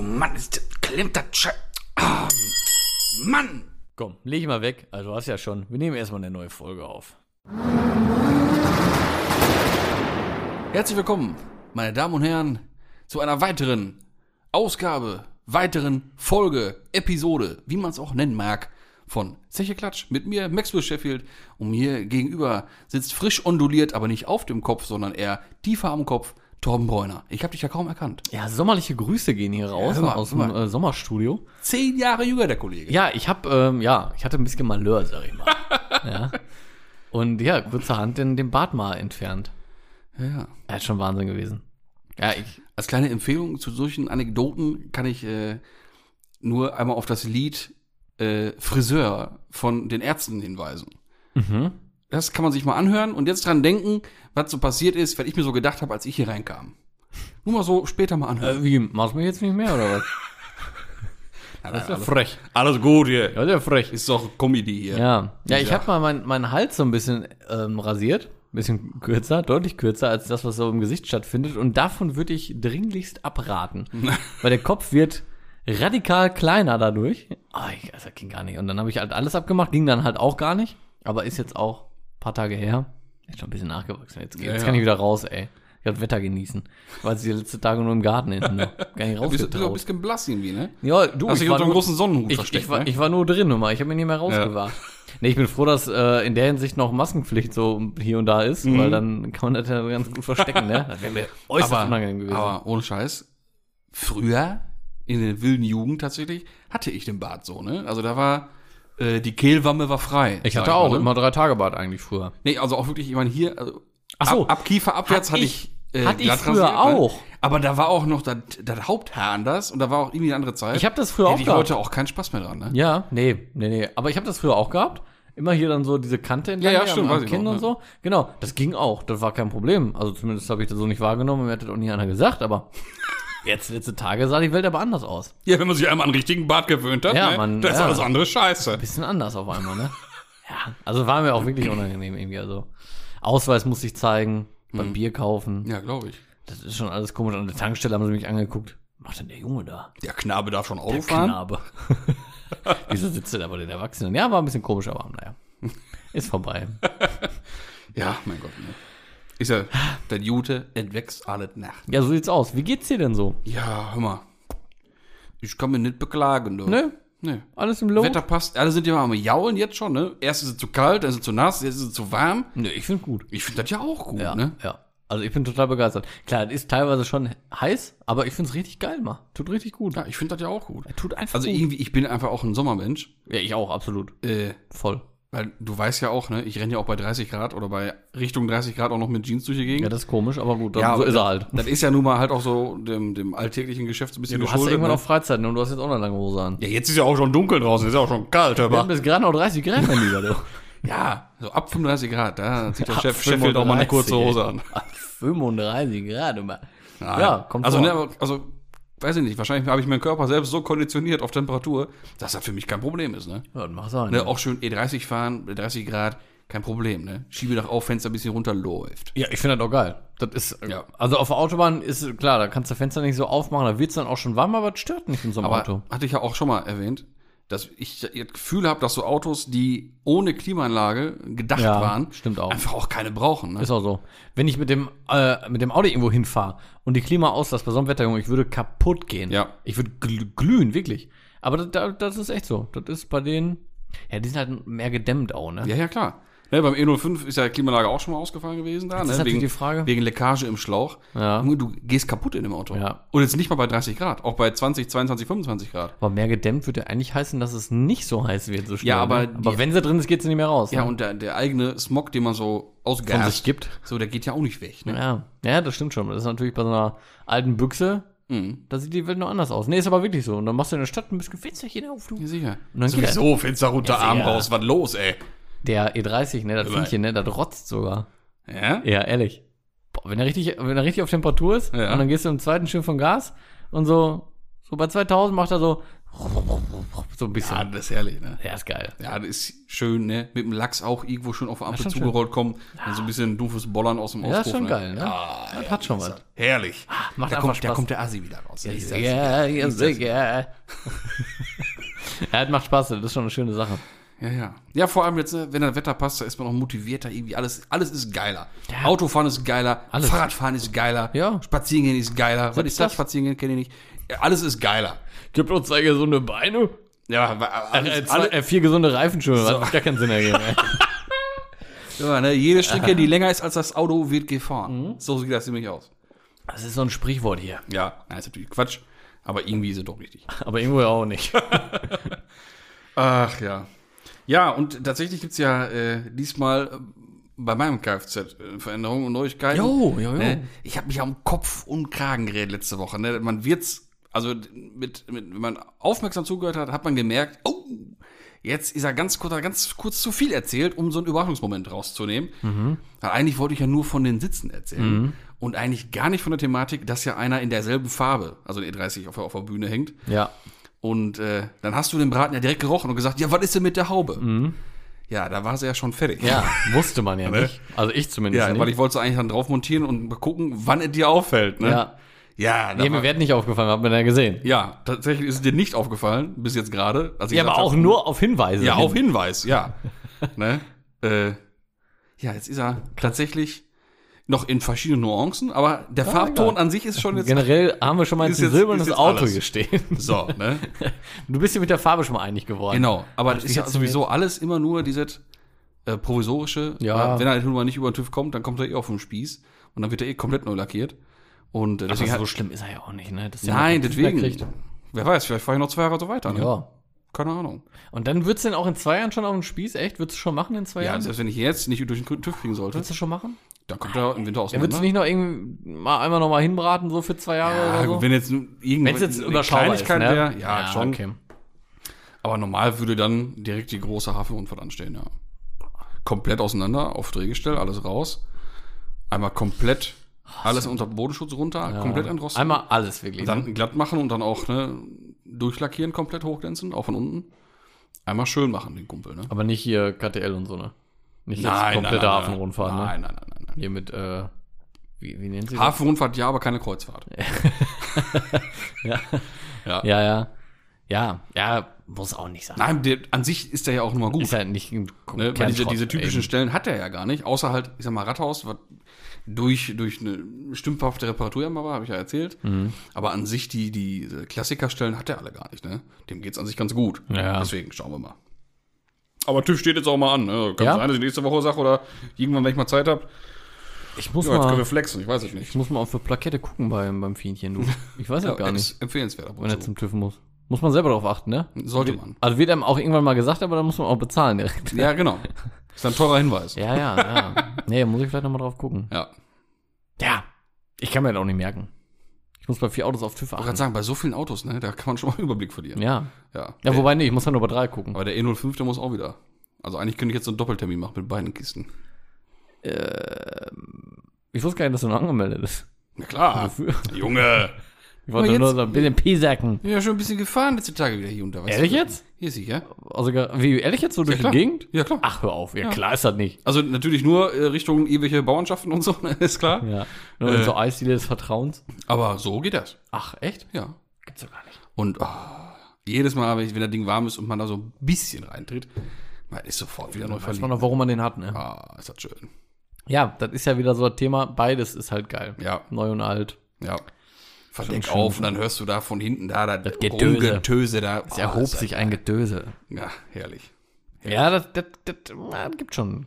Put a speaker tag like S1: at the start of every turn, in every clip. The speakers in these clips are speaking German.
S1: Oh Mann, ist, klemmt das Sche Ah, Mann!
S2: Komm, leg ich mal weg. Also du hast ja schon. Wir nehmen erstmal eine neue Folge auf.
S1: Herzlich willkommen, meine Damen und Herren, zu einer weiteren Ausgabe, weiteren Folge, Episode, wie man es auch nennen mag, von Zeche Klatsch mit mir, Maxwell Sheffield. Und mir gegenüber sitzt frisch onduliert, aber nicht auf dem Kopf, sondern eher tiefer am Kopf, Torben Bräuner. Ich habe dich ja kaum erkannt.
S2: Ja, sommerliche Grüße gehen hier raus
S1: hör mal,
S2: aus dem äh, Sommerstudio.
S1: Zehn Jahre jünger, der Kollege.
S2: Ja, ich hab, ähm, ja, ich hatte ein bisschen Malheur, sag ich mal. ja. Und ja, kurzerhand den, den Bart mal entfernt.
S1: ja.
S2: Ja, ist schon Wahnsinn gewesen. Ja, ich,
S1: Als kleine Empfehlung zu solchen Anekdoten kann ich äh, nur einmal auf das Lied äh, Friseur von den Ärzten hinweisen.
S2: mhm.
S1: Das kann man sich mal anhören und jetzt dran denken, was so passiert ist, was ich mir so gedacht habe, als ich hier reinkam. Nur mal so später mal anhören.
S2: Äh, wie, machst du mich jetzt nicht mehr, oder was? Das ist ja frech.
S1: Alles gut hier.
S2: Ja, sehr frech.
S1: Ist doch Comedy hier.
S2: Ja, ja ich
S1: Ja.
S2: habe mal meinen meinen Hals so ein bisschen ähm, rasiert. Ein bisschen kürzer, deutlich kürzer als das, was so im Gesicht stattfindet. Und davon würde ich dringlichst abraten. weil der Kopf wird radikal kleiner dadurch. Ah, ich, das ging gar nicht. Und dann habe ich halt alles abgemacht, ging dann halt auch gar nicht. Aber ist jetzt auch paar Tage her. Ist schon ein bisschen nachgewachsen. Jetzt,
S1: Ja,
S2: jetzt
S1: ja.
S2: kann ich wieder raus, ey. Ich kann das Wetter genießen. Weil sie die letzten Tage nur im Garten hinten noch. Gar nicht
S1: Du bist, du ein bisschen blass irgendwie, ne?
S2: Ja, du,
S1: Hast dich unter einem großen Sonnenhut
S2: ich,
S1: versteckt,
S2: ich, war,
S1: ne?
S2: ich war nur drin immer, ich habe mich nicht mehr rausgewagt. Nee, ich bin froh, dass äh, in der Hinsicht noch Maskenpflicht so hier und da ist, weil dann kann man das ja ganz gut verstecken, ne? Das wäre mir äußerst
S1: aber,
S2: unangenehm gewesen.
S1: aber ohne Scheiß, früher, in der wilden Jugend tatsächlich, hatte ich den Bart so, ne? Also da war, äh, die Kehlwamme war frei.
S2: ich hatte auch
S1: mal, ne?
S2: immer drei Tage Bart eigentlich früher.
S1: Nee, also auch wirklich, ich meine hier, also
S2: Ach so.
S1: ab, ab Kiefer abwärts
S2: Hat
S1: hatte
S2: ich-
S1: ich, äh,
S2: hatte ich früher
S1: rasiert,
S2: auch.
S1: Ne? Aber da war auch noch das, das Haupthaar anders und da war auch irgendwie eine andere Zeit.
S2: Ich habe das früher auch
S1: Hätte ich
S2: gehabt.
S1: heute auch keinen Spaß mehr dran, ne?
S2: Ja, nee, nee, nee. Aber ich habe das früher auch gehabt. Immer hier dann so diese Kante entlang
S1: Ja, ja, stimmt,
S2: am, am
S1: ich
S2: Kinn und so. Genau, das ging auch. Das war kein Problem. Also zumindest habe ich das so nicht wahrgenommen. Mir hat das auch nie einer gesagt. Aber jetzt, letzte Tage sah die Welt aber anders aus.
S1: Ja, wenn man sich einmal an einen richtigen Bart gewöhnt hat,
S2: Ja,
S1: ne?
S2: man-
S1: da ist
S2: ja.
S1: alles andere scheiße.
S2: bisschen anders auf einmal, ne? ja, also war mir auch wirklich unangenehm irgendwie. Also Ausweis musste ich zeigen, beim Bier kaufen.
S1: Ja, glaube ich.
S2: Das ist schon alles komisch. An der Tankstelle haben sie mich angeguckt. Was macht denn der Junge da?
S1: Der Knabe darf schon Auto
S2: Der
S1: fahren.
S2: Knabe. Wieso sitzt der da bei den Erwachsenen? Ja, war ein bisschen komisch, aber naja. Ist vorbei.
S1: Ja, mein Gott, ne? Ist ja, der Jute entwächst alle Nacht.
S2: Ja, so sieht's aus. Wie geht's dir denn so?
S1: Ja, hör mal. Ich kann mich nicht beklagen, du.
S2: Ne?
S1: Ne.
S2: Alles im Lot?
S1: Wetter passt. Alle sind ja mal am Jaulen jetzt schon, ne? Erst ist es zu kalt, dann ist es zu nass, jetzt ist es zu warm.
S2: Ne, ich finde gut.
S1: Ich finde das ja auch gut,
S2: Ja,
S1: ne?
S2: ja. Also ich bin total begeistert. Klar, es ist teilweise schon heiß, aber ich find's richtig geil, mal. Tut richtig gut.
S1: Ja, ich finde das ja auch gut.
S2: Tut einfach
S1: Also
S2: gut.
S1: irgendwie, ich bin einfach auch ein Sommermensch.
S2: ja, ich auch, absolut.
S1: Äh,
S2: Voll.
S1: Weil du weißt ja auch, ne? Ich renne ja auch bei 30 Grad oder bei Richtung 30 Grad auch noch mit Jeans durch die Gegend.
S2: Ja, das ist komisch, aber gut, dann
S1: Ja,
S2: so ist er halt.
S1: Das ist ja nun mal halt auch so dem, dem alltäglichen Geschäft so ein bisschen
S2: Du hast
S1: geschuldet.
S2: irgendwann
S1: ne?
S2: auch Freizeit und du hast jetzt auch eine lange Hose an.
S1: ja, jetzt ist ja auch schon dunkel draußen, ist ja auch schon kalt, hör
S2: Wir haben
S1: mal.
S2: bis gerade noch 30 Grad, mein Lieber, du.
S1: Ja, so ab 35 Grad, da zieht der
S2: Ab
S1: Chef Sheffield auch mal eine
S2: 35,
S1: kurze Hose an.
S2: Ab 35 Grad, immer. Ja, kommt
S1: also,
S2: vor.
S1: ne, also, weiß ich nicht, wahrscheinlich habe ich meinen Körper selbst so konditioniert auf Temperatur, dass das für mich kein Problem ist, ne?
S2: Ja, das mag sein.
S1: ne auch schön E30 fahren, 30 Grad, kein Problem, ne? Schiebedach auf, Fenster ein bisschen runterläuft.
S2: Ja, ich finde das auch geil. Das ist,
S1: Ja.
S2: also auf der Autobahn ist klar, da kannst du Fenster nicht so aufmachen, da wird's dann auch schon warm, aber das stört nicht in so einem
S1: Aber
S2: Auto.
S1: hatte ich ja auch schon mal erwähnt, dass ich das Gefühl habe, dass so Autos, die ohne Klimaanlage gedacht
S2: Ja,
S1: waren,
S2: stimmt auch.
S1: einfach auch keine brauchen. Ne?
S2: Ist auch so. Wenn ich mit dem, äh, mit dem Audi irgendwo hinfahre und die Klima auslasse bei so einem Wetter, ich würde kaputt gehen.
S1: Ja.
S2: Ich würde gl glühen, wirklich. Aber das, das ist echt so. Das ist bei denen, ja, die sind halt mehr gedämmt auch, ne?
S1: Ja, ja, klar. Ne, beim E05 ist ja die Klimaanlage auch schon mal ausgefallen gewesen da.
S2: ist
S1: ne? wegen,
S2: die Frage.
S1: Wegen Leckage im Schlauch.
S2: Ja.
S1: Du gehst kaputt in dem Auto.
S2: Ja.
S1: Und jetzt nicht mal bei 30 Grad, auch bei 20, 22, 25 Grad.
S2: Aber mehr gedämmt würde eigentlich heißen, dass es nicht so heiß wird, so schnell.
S1: Ja, aber
S2: ne? aber
S1: die-
S2: wenn sie drin ist, geht sie nicht mehr raus.
S1: Ja,
S2: ne?
S1: und der, der eigene Smog, den man so
S2: von
S1: ausgast,
S2: sich gibt.
S1: so, der geht ja auch nicht weg. Ne?
S2: Ja. ja, das stimmt schon. Das ist natürlich bei so einer alten Büchse,
S1: Mhm.
S2: da sieht die Welt noch anders aus. Nee, ist aber wirklich so. Und dann machst du in der Stadt ein bisschen Fensterchen auf, du.
S1: Ja, sicher.
S2: Und dann geht
S1: Sowieso, Fenster runter,
S2: Ja,
S1: Arm raus, was los, ey?
S2: Der E30, ne, das. Viechchen, ne, das rotzt sogar.
S1: Ja?
S2: Ja, ehrlich. Boah, wenn er richtig, wenn er richtig auf Temperatur ist
S1: Ja.
S2: und dann gehst du im zweiten Schiff von Gas und so, So bei 2000 macht er so, so ein bisschen.
S1: Ja, das ist herrlich, ne?
S2: Ja, ist geil.
S1: Ja, das ist schön, ne? Mit dem Lachs auch irgendwo schön auf der Ampel
S2: schon
S1: zugerollt kommen. Dann so ein bisschen dumpfes Bollern aus dem
S2: Ja,
S1: Auspuff,
S2: ist schon
S1: ne?
S2: geil, ne?
S1: Ja,
S2: Das hat schon was.
S1: herrlich.
S2: Macht
S1: da, kommt, da
S2: Spaß.
S1: kommt der Assi wieder raus.
S2: Ja, ja,
S1: dir.
S2: sicher. Ja, das macht Spaß, das ist schon eine schöne Sache.
S1: Ja, ja. Ja, vor allem jetzt, ne, wenn das Wetter passt, da ist man auch motivierter, irgendwie alles, alles ist geiler.
S2: Ja.
S1: Autofahren ist geiler,
S2: Alles.
S1: Fahrradfahren ist geiler,
S2: Ja.
S1: Spazierengehen ist geiler. Was ist das?
S2: das?
S1: Spazierengehen kenne ich nicht. Ja, alles ist geiler.
S2: Gibt uns zwei gesunde Beine.
S1: Ja, wa- alles,
S2: Äh, zwei,
S1: alle,
S2: äh, vier gesunde Reifenschuhe, was macht gar keinen Sinn ergeben. ey.
S1: ja, ne, jede Strecke, die länger ist als das Auto, wird gefahren. So sieht das nämlich aus.
S2: Das ist so ein Sprichwort hier.
S1: Ja, na, ist natürlich Quatsch, aber irgendwie ist es doch richtig.
S2: Aber irgendwo auch nicht.
S1: Ach ja. Ja, und tatsächlich gibt's ja äh, diesmal äh, bei meinem Kfz äh, Veränderungen und Neuigkeiten.
S2: Jo, jo, jo.
S1: Ne? Ich habe mich am Kopf und Kragen geredet letzte Woche. Ne? Man wird's, also mit, mit, wenn man aufmerksam zugehört hat, hat man gemerkt, oh, jetzt ist er ganz kurz, ganz kurz zu viel erzählt, um so einen Überraschungsmoment rauszunehmen. Weil eigentlich wollte ich ja nur von den Sitzen erzählen. Und eigentlich gar nicht von der Thematik, dass ja einer in derselben Farbe, also ein E30 auf, der- auf der Bühne hängt.
S2: Ja.
S1: Und äh, dann hast du den Braten ja direkt gerochen und gesagt, ja, was ist denn mit der Haube? Ja, da war sie ja schon fertig.
S2: Ja, wusste man ja nicht. Also ich zumindest
S1: Ja,
S2: nicht.
S1: weil ich wollte sie eigentlich dann drauf montieren und mal gucken, wann es dir auffällt. Ne?
S2: ja.
S1: Ja,
S2: Nee, mir wird nicht aufgefallen, hat man ja gesehen.
S1: ja, tatsächlich ist es dir nicht aufgefallen, bis jetzt gerade. als ich
S2: Ja, aber auch
S1: hab,
S2: nur auf Hinweise.
S1: Ja,
S2: hin.
S1: auf Hinweis, ja. ne? äh, ja, jetzt ist er tatsächlich noch in verschiedenen Nuancen, aber der Farbton
S2: egal.
S1: an sich ist schon jetzt.
S2: Generell haben wir schon mal ein silbernes Auto
S1: alles.
S2: hier stehen.
S1: So, ne?
S2: Du bist dir mit der Farbe schon mal einig geworden.
S1: Genau, aber das ist ja sowieso alles immer nur dieses äh, provisorische.
S2: Ja.
S1: Wenn er halt nun mal nicht über den TÜV kommt, dann kommt er eh auf den Spieß und dann wird er eh komplett neu lackiert. Und äh,
S2: Also
S1: deswegen
S2: so
S1: hat,
S2: schlimm ist er ja auch nicht, ne? Dass
S1: Nein, deswegen. Wer weiß, vielleicht fahre ich noch zwei Jahre so weiter. Ne?
S2: Ja.
S1: Keine Ahnung.
S2: Und dann würdest du denn auch in zwei Jahren schon auf den Spieß? Echt? Würdest du schon machen in zwei
S1: Ja,
S2: Jahren?
S1: selbst wenn ich jetzt nicht durch den TÜV kriegen sollte,
S2: Würdest du schon machen?
S1: Dann kommt er im Winter
S2: Ja,
S1: auseinander.
S2: würdest du nicht noch irgendwie mal einmal noch mal hinbraten, so für zwei Jahre
S1: ja,
S2: oder so?
S1: wenn jetzt irgendwas
S2: jetzt überschaubar ist, ne?
S1: wäre, ja, schon.
S2: okay.
S1: Aber normal würde dann direkt die große Hafenrundfahrt anstehen, ja. Komplett auseinander, auf Drehgestell, alles raus. Einmal komplett alles unter Bodenschutz runter, komplett entrosten.
S2: Einmal alles wirklich. ne?
S1: dann glatt machen und dann auch ne, durchlackieren, komplett hochglänzen, auch von unten. Einmal schön machen, den Kumpel, ne?
S2: Aber nicht hier KTL und so, ne? Nicht jetzt komplette Hafenrundfahrt, ne?
S1: Nein, nein, nein, nein, nein.
S2: Hier mit, äh, wie, wie nennen sie das?
S1: Hafenrundfahrt ja, aber keine Kreuzfahrt.
S2: Ja.
S1: Ja.
S2: Ja, ja. Ja, ja, muss auch nicht sein.
S1: Nein, der, an sich ist der ja auch nur mal gut.
S2: Ist halt nicht ein
S1: Ne, weil diese, diese typischen
S2: eben.
S1: Stellen hat er ja gar nicht, außer halt, ich sag mal, Rathaus, was durch, durch eine stümperhafte Reparatur ja mal war, habe ich ja erzählt.
S2: Mhm.
S1: Aber an sich, die, die Klassikerstellen hat er alle gar nicht, ne? Dem geht's an sich ganz gut.
S2: Ja.
S1: Deswegen schauen wir mal. Aber TÜV steht jetzt auch mal an, ne? Kann
S2: Ja?
S1: sein, dass ich nächste Woche sage oder irgendwann, wenn ich mal Zeit habe.
S2: Ich muss
S1: Ja, jetzt können wir
S2: mal,
S1: flexen, ich weiß es nicht.
S2: ich muss mal auf die Plakette gucken beim, beim Fienchen, du. Ich weiß ja, gar nicht,
S1: empfehlenswert
S2: wenn er
S1: zu.
S2: zum TÜV muss. Muss man selber darauf achten, ne?
S1: Sollte man.
S2: Also wird einem auch irgendwann mal gesagt, aber dann muss man auch bezahlen direkt.
S1: Ja, genau. Ist ein teurer Hinweis.
S2: Ja, ja, ja. Nee, muss ich vielleicht nochmal drauf gucken.
S1: Ja.
S2: Ja. Ich kann mir das auch nicht merken. Ich muss bei vier Autos auf TÜV
S1: Ich
S2: achten.
S1: gerade sagen, bei so vielen Autos, ne, da kann man schon mal einen Überblick verlieren.
S2: Ja.
S1: Ja.
S2: Ja, wobei, nee, ich muss dann nur bei drei gucken.
S1: Aber der E05, der muss auch wieder. Also eigentlich könnte ich jetzt so einen Doppeltermin machen mit beiden Kisten.
S2: Ich wusste gar nicht, dass du noch angemeldet bist.
S1: Na klar.
S2: Wofür?
S1: Junge.
S2: Ich wollte nur so ein bisschen Piesacken.
S1: Ja, schon ein bisschen gefahren letzte Tage wieder hier unter.
S2: Ehrlich
S1: du?
S2: jetzt?
S1: Hier sicher.
S2: Also, gar- wie, ehrlich jetzt so durch die
S1: klar.
S2: Gegend?
S1: Ja, klar.
S2: Ach, hör auf. Ja, klar ist das nicht.
S1: Also natürlich nur äh, Richtung irgendwelche Bauernschaften und so, ne, ist klar.
S2: Ja. Nur
S1: Äh.
S2: so Eisdiele des Vertrauens.
S1: Aber so geht das.
S2: Ach, echt?
S1: Ja.
S2: Gibt's doch gar nicht.
S1: Und oh, jedes Mal, wenn, ich, wenn das Ding warm ist und man da so ein bisschen reintritt, man ist sofort wieder neu
S2: Weiß
S1: verliebt.
S2: man noch, warum man den hat, ne?
S1: Ah, ist das schön.
S2: Ja, das ist ja wieder so ein Thema. Beides ist halt geil.
S1: Ja,
S2: Neu und alt.
S1: ja. Verdeck auf und dann hörst du da von hinten da das,
S2: Getöse.
S1: Rumgetöse da.
S2: Es
S1: Oh,
S2: erhob sich ein Getöse.
S1: Ja, herrlich.
S2: Ja, das, das, das, ja, das gibt schon.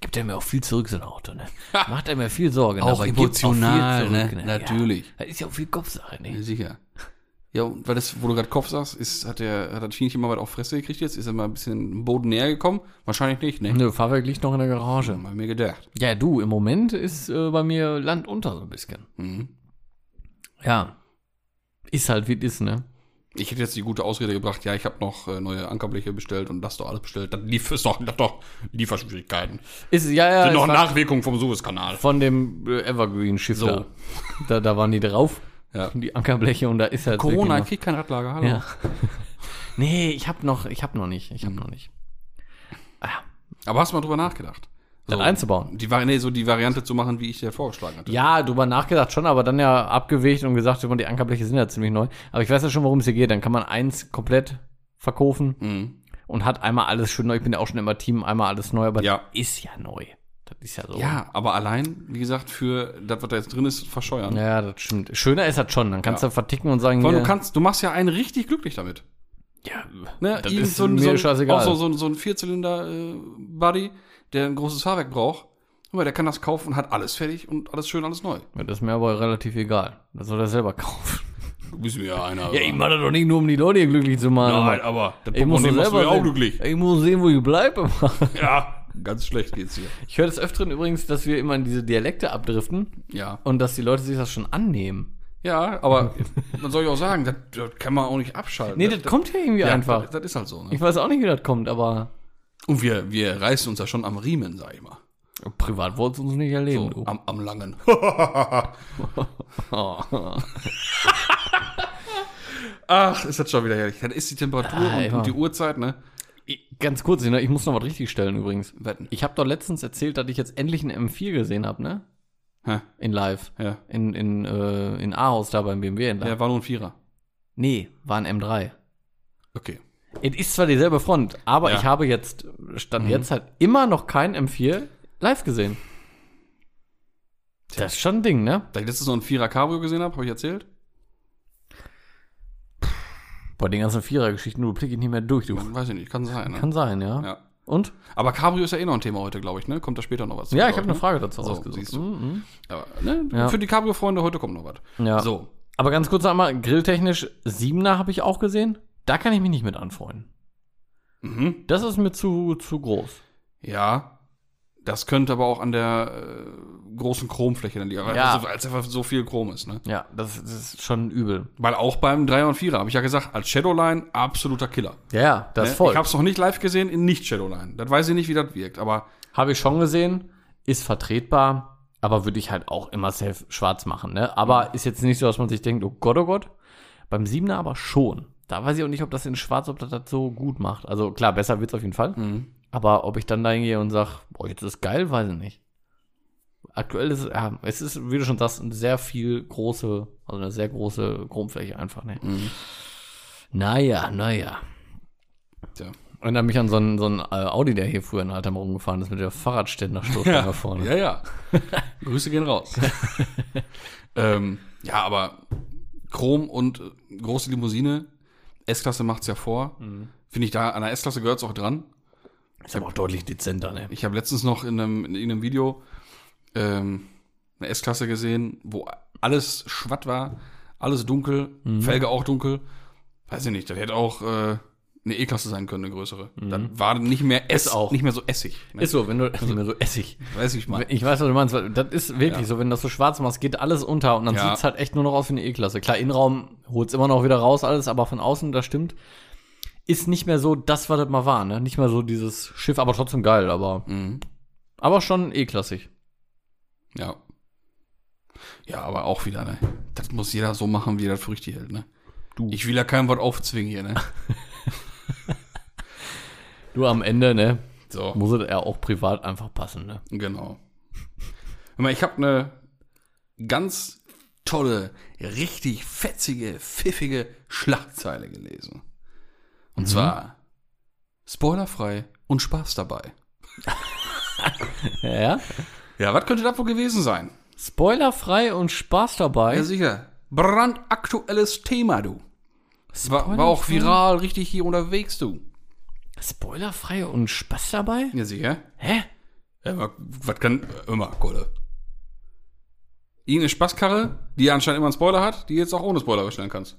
S2: Gibt er mir auch viel zurück, so ein Auto, ne? Macht er mir viel Sorgen.
S1: Auch emotional,
S2: viel zurück,
S1: ne? Natürlich.
S2: Ja, das ist ja auch viel Kopfsache,
S1: Ja,
S2: ne?
S1: sicher. Ja, weil das, wo du gerade Kopf sagst, ist, hat der, hat das Viech mal was auf Fresse gekriegt jetzt? Ist er mal ein bisschen Boden näher gekommen? Wahrscheinlich nicht, ne?
S2: Nö, Fahrwerk liegt noch in der Garage.
S1: Hab mir gedacht.
S2: Ja, du, im Moment ist äh, bei mir Land unter so ein bisschen.
S1: Mhm.
S2: Ja. Ist halt wie es ist, ne?
S1: Ich hätte jetzt die gute Ausrede gebracht, ja, ich habe noch äh, neue Ankerbleche bestellt und das doch alles bestellt. Das lief ist doch, doch Lieferschwierigkeiten.
S2: Ist, ja, ja.
S1: Sind noch
S2: es
S1: Nachwirkungen vom Suezkanal.
S2: von dem äh, Evergreen-Schiff
S1: So.
S2: da. da. Da waren die drauf.
S1: Ja.
S2: Die Ankerbleche und da ist halt
S1: Corona, ich krieg kein Radlager, hallo.
S2: ja. nee, ich habe noch, ich habe noch nicht, ich habe
S1: Mhm.
S2: noch nicht.
S1: Aber hast du mal drüber nachgedacht?
S2: Das einzubauen.
S1: Die, nee, so die Variante zu machen, wie ich dir vorgeschlagen hatte.
S2: Ja, drüber nachgedacht schon, aber dann ja abgewegt und gesagt, die Ankerbleche sind ja ziemlich neu. Aber ich weiß ja schon, worum es hier geht. Dann kann man eins komplett verkaufen
S1: Mhm.
S2: und hat einmal alles schön neu. Ich bin ja auch schon immer Team, einmal alles neu, aber
S1: Ja.
S2: das ist ja neu. Das ist ja so.
S1: Ja, aber allein, wie gesagt, für das, was da jetzt drin ist, verscheuern.
S2: Ja, das stimmt. Schöner ist das schon. Dann kannst
S1: Ja.
S2: du verticken und sagen,
S1: Weil du kannst, du machst ja einen richtig glücklich damit.
S2: ja,
S1: Ne?
S2: das ist
S1: so, ein-
S2: mir
S1: so, ein-. Auch so, so, so ein Vierzylinder-Buddy, der ein großes Fahrwerk braucht. Mal, der kann das kaufen und hat alles fertig und alles schön, alles neu.
S2: Ja, das ist mir aber relativ egal. Das soll er selber kaufen.
S1: Du bist mir ja einer.
S2: Ja, ich mache das doch nicht nur, um die Leute hier glücklich zu machen.
S1: Nein, aber das
S2: ich muss
S1: ja auch glücklich.
S2: Ich muss sehen, wo ich bleibe.
S1: Ja, ganz schlecht geht's hier.
S2: Ich höre des Öfteren übrigens, dass wir immer in diese Dialekte abdriften
S1: Ja.
S2: und dass die Leute sich das schon annehmen.
S1: Ja, aber man soll ja auch sagen, das, das kann man auch nicht abschalten.
S2: Nee, das, kommt ja irgendwie
S1: ja,
S2: einfach.
S1: Das, das ist halt so, ne?
S2: Ich weiß auch nicht, wie das kommt, aber
S1: Und wir, wir reißen uns ja schon am Riemen, sag ich mal.
S2: privat wolltest du uns nicht erleben,
S1: So,
S2: du.
S1: am, am langen. Ach, ist das schon wieder herrlich. Das ist die Temperatur
S2: Ah,
S1: und, und die Uhrzeit, ne?
S2: Ganz kurz, ne, ich muss noch was richtig stellen übrigens. Ich habe doch letztens erzählt, dass ich jetzt endlich einen M4 gesehen habe, ne?
S1: Hä?
S2: In live.
S1: Ja.
S2: In, in, äh, in Ahaus da beim BMW in live.
S1: Ja, war nur ein Vierer.
S2: Nee, war ein M3.
S1: Okay.
S2: Es ist zwar dieselbe Front, aber
S1: Ja.
S2: ich habe jetzt, stand jetzt halt immer noch kein M4 live gesehen. Das ist schon ein Ding, ne?
S1: Da ich letztes noch ein Vierer Cabrio gesehen habe, habe ich erzählt.
S2: Bei den ganzen Vierer-Geschichten, du blick ich nicht mehr durch, du.
S1: Weiß ich nicht, kann sein, ne?
S2: Kann sein, ja.
S1: Ja.
S2: Und?
S1: Aber Cabrio ist ja eh noch ein Thema heute, glaube ich, ne? Kommt da später noch was zu,
S2: Ja, ich habe eine
S1: ne?
S2: Frage dazu
S1: So,
S2: rausgesucht.
S1: du.
S2: Mhm,
S1: Aber, ne?
S2: Ja.
S1: Für die Cabrio-Freunde, heute kommt noch was.
S2: mhm. Ja.
S1: So.
S2: Aber ganz kurz einmal, grilltechnisch, Siebener habe ich auch gesehen. Da kann ich mich nicht mit anfreunden.
S1: Mhm.
S2: Das ist mir zu, zu groß.
S1: Ja. Das könnte aber auch an der äh, großen Chromfläche dann liegen, weil
S2: Ja.
S1: also, als einfach so viel Chrom ist, ne?
S2: Ja, das, das ist schon übel.
S1: Weil auch beim 3er und 4er habe ich ja gesagt, als Shadowline absoluter Killer.
S2: Ja, ja, das
S1: Ne?
S2: ist voll.
S1: Ich habe es noch nicht live gesehen in nicht Shadowline. Das weiß ich nicht, wie das wirkt, aber
S2: Habe ich schon gesehen, ist vertretbar, aber würde ich halt auch immer safe schwarz machen, ne? Aber ist jetzt nicht so, dass man sich denkt, oh Gott, oh Gott. Beim Siebener aber schon. Da weiß ich auch nicht, ob das in schwarz, ob das das so gut macht. Also klar, besser wird's auf jeden Fall. Aber ob ich dann da hingehe und sag, boah, jetzt ist geil, weiß ich nicht. Aktuell ist es, ja, es ist, wie du schon sagst, eine sehr viel große, also eine sehr große Chromfläche einfach, ne? Naja, naja.
S1: tja.
S2: Erinnert mich an so einen, so einen äh, Audi, der hier früher in Altheim rumgefahren ist mit der Fahrradständerstoßstange vorne.
S1: Ja, ja. Grüße gehen raus. ähm, ja, aber Chrom und große Limousine, S-Klasse macht's ja vor. Finde ich da, an der S-Klasse gehört's auch dran.
S2: Ist aber auch deutlich dezenter, ne?
S1: Ich habe letztens noch in einem, in irgendeinem Video ähm, eine S-Klasse gesehen, wo alles schwatt war, alles dunkel,
S2: Mhm.
S1: Felge auch dunkel. Weiß ich nicht, das hätte auch äh, eine E-Klasse sein können, eine größere. Das war nicht mehr S,
S2: Mhm. Ist auch.
S1: nicht mehr so Essig. Ne?
S2: Ist so, wenn du, nicht mehr so Essig.
S1: Weiß ich mal.
S2: Ich weiß, was du meinst, weil das ist wirklich
S1: Ja.
S2: so, wenn du das so schwarz machst, geht alles unter und dann
S1: Ja.
S2: sieht's halt echt nur noch aus wie eine E-Klasse. Klar, Innenraum holt's immer noch wieder raus, alles, aber von außen, das stimmt, ist nicht mehr so das, was das mal war, ne? Nicht mehr so dieses Schiff, aber trotzdem geil, aber,
S1: Mhm.
S2: aber schon E-klassig.
S1: Ja. Ja, aber auch wieder, ne? Das muss jeder so machen, wie er das für richtig hält, ne?
S2: Du.
S1: Ich will ja kein Wort aufzwingen hier, ne?
S2: Du am Ende, ne?
S1: So,
S2: Muss es ja auch privat einfach passen, ne?
S1: genau. Ich habe eine ganz tolle, richtig fetzige, pfiffige Schlagzeile gelesen. Und zwar spoilerfrei und Spaß dabei.
S2: Ja?
S1: Ja, was könnte das wohl gewesen sein?
S2: Spoilerfrei und Spaß dabei.
S1: Ja, sicher. Brandaktuelles Thema, du. War, war auch viral, richtig hier unterwegs, du.
S2: Spoilerfrei und Spaß dabei?
S1: Ja, sicher.
S2: Hä?
S1: Ja, was kann. Immer, Kohle. Irgendeine Spaßkarre, die anscheinend immer einen Spoiler hat, die jetzt auch ohne Spoiler bestellen kannst.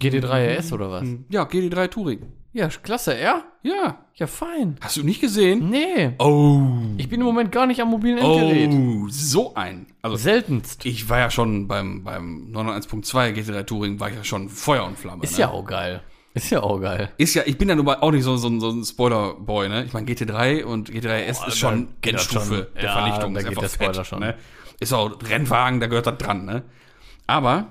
S2: GT3 RS oder was?
S1: Ja, GD3 Touring.
S2: Ja, klasse, ja?
S1: Ja.
S2: Ja, fein.
S1: Hast du nicht gesehen?
S2: Nee.
S1: Oh.
S2: Ich bin im Moment gar nicht am mobilen Endgerät.
S1: Oh, so ein. Also,
S2: Seltenst.
S1: ich war ja schon beim, beim 901.2 GT3 Touring, war ich ja schon Feuer und Flamme.
S2: Ist
S1: ne?
S2: ja auch geil. Ist ja auch geil.
S1: Ist ja, ich bin ja nun auch nicht so, so, ein- so ein Spoiler-Boy, ne? Ich meine, GT3 und GT3 S
S2: Boah,
S1: ist schon Endstufe
S2: schon.
S1: der
S2: Ja,
S1: Vernichtung.
S2: da
S1: ist
S2: geht
S1: einfach
S2: der Spoiler
S1: fett,
S2: schon.
S1: Ne? Ist auch Rennwagen, da gehört das dran, ne? Aber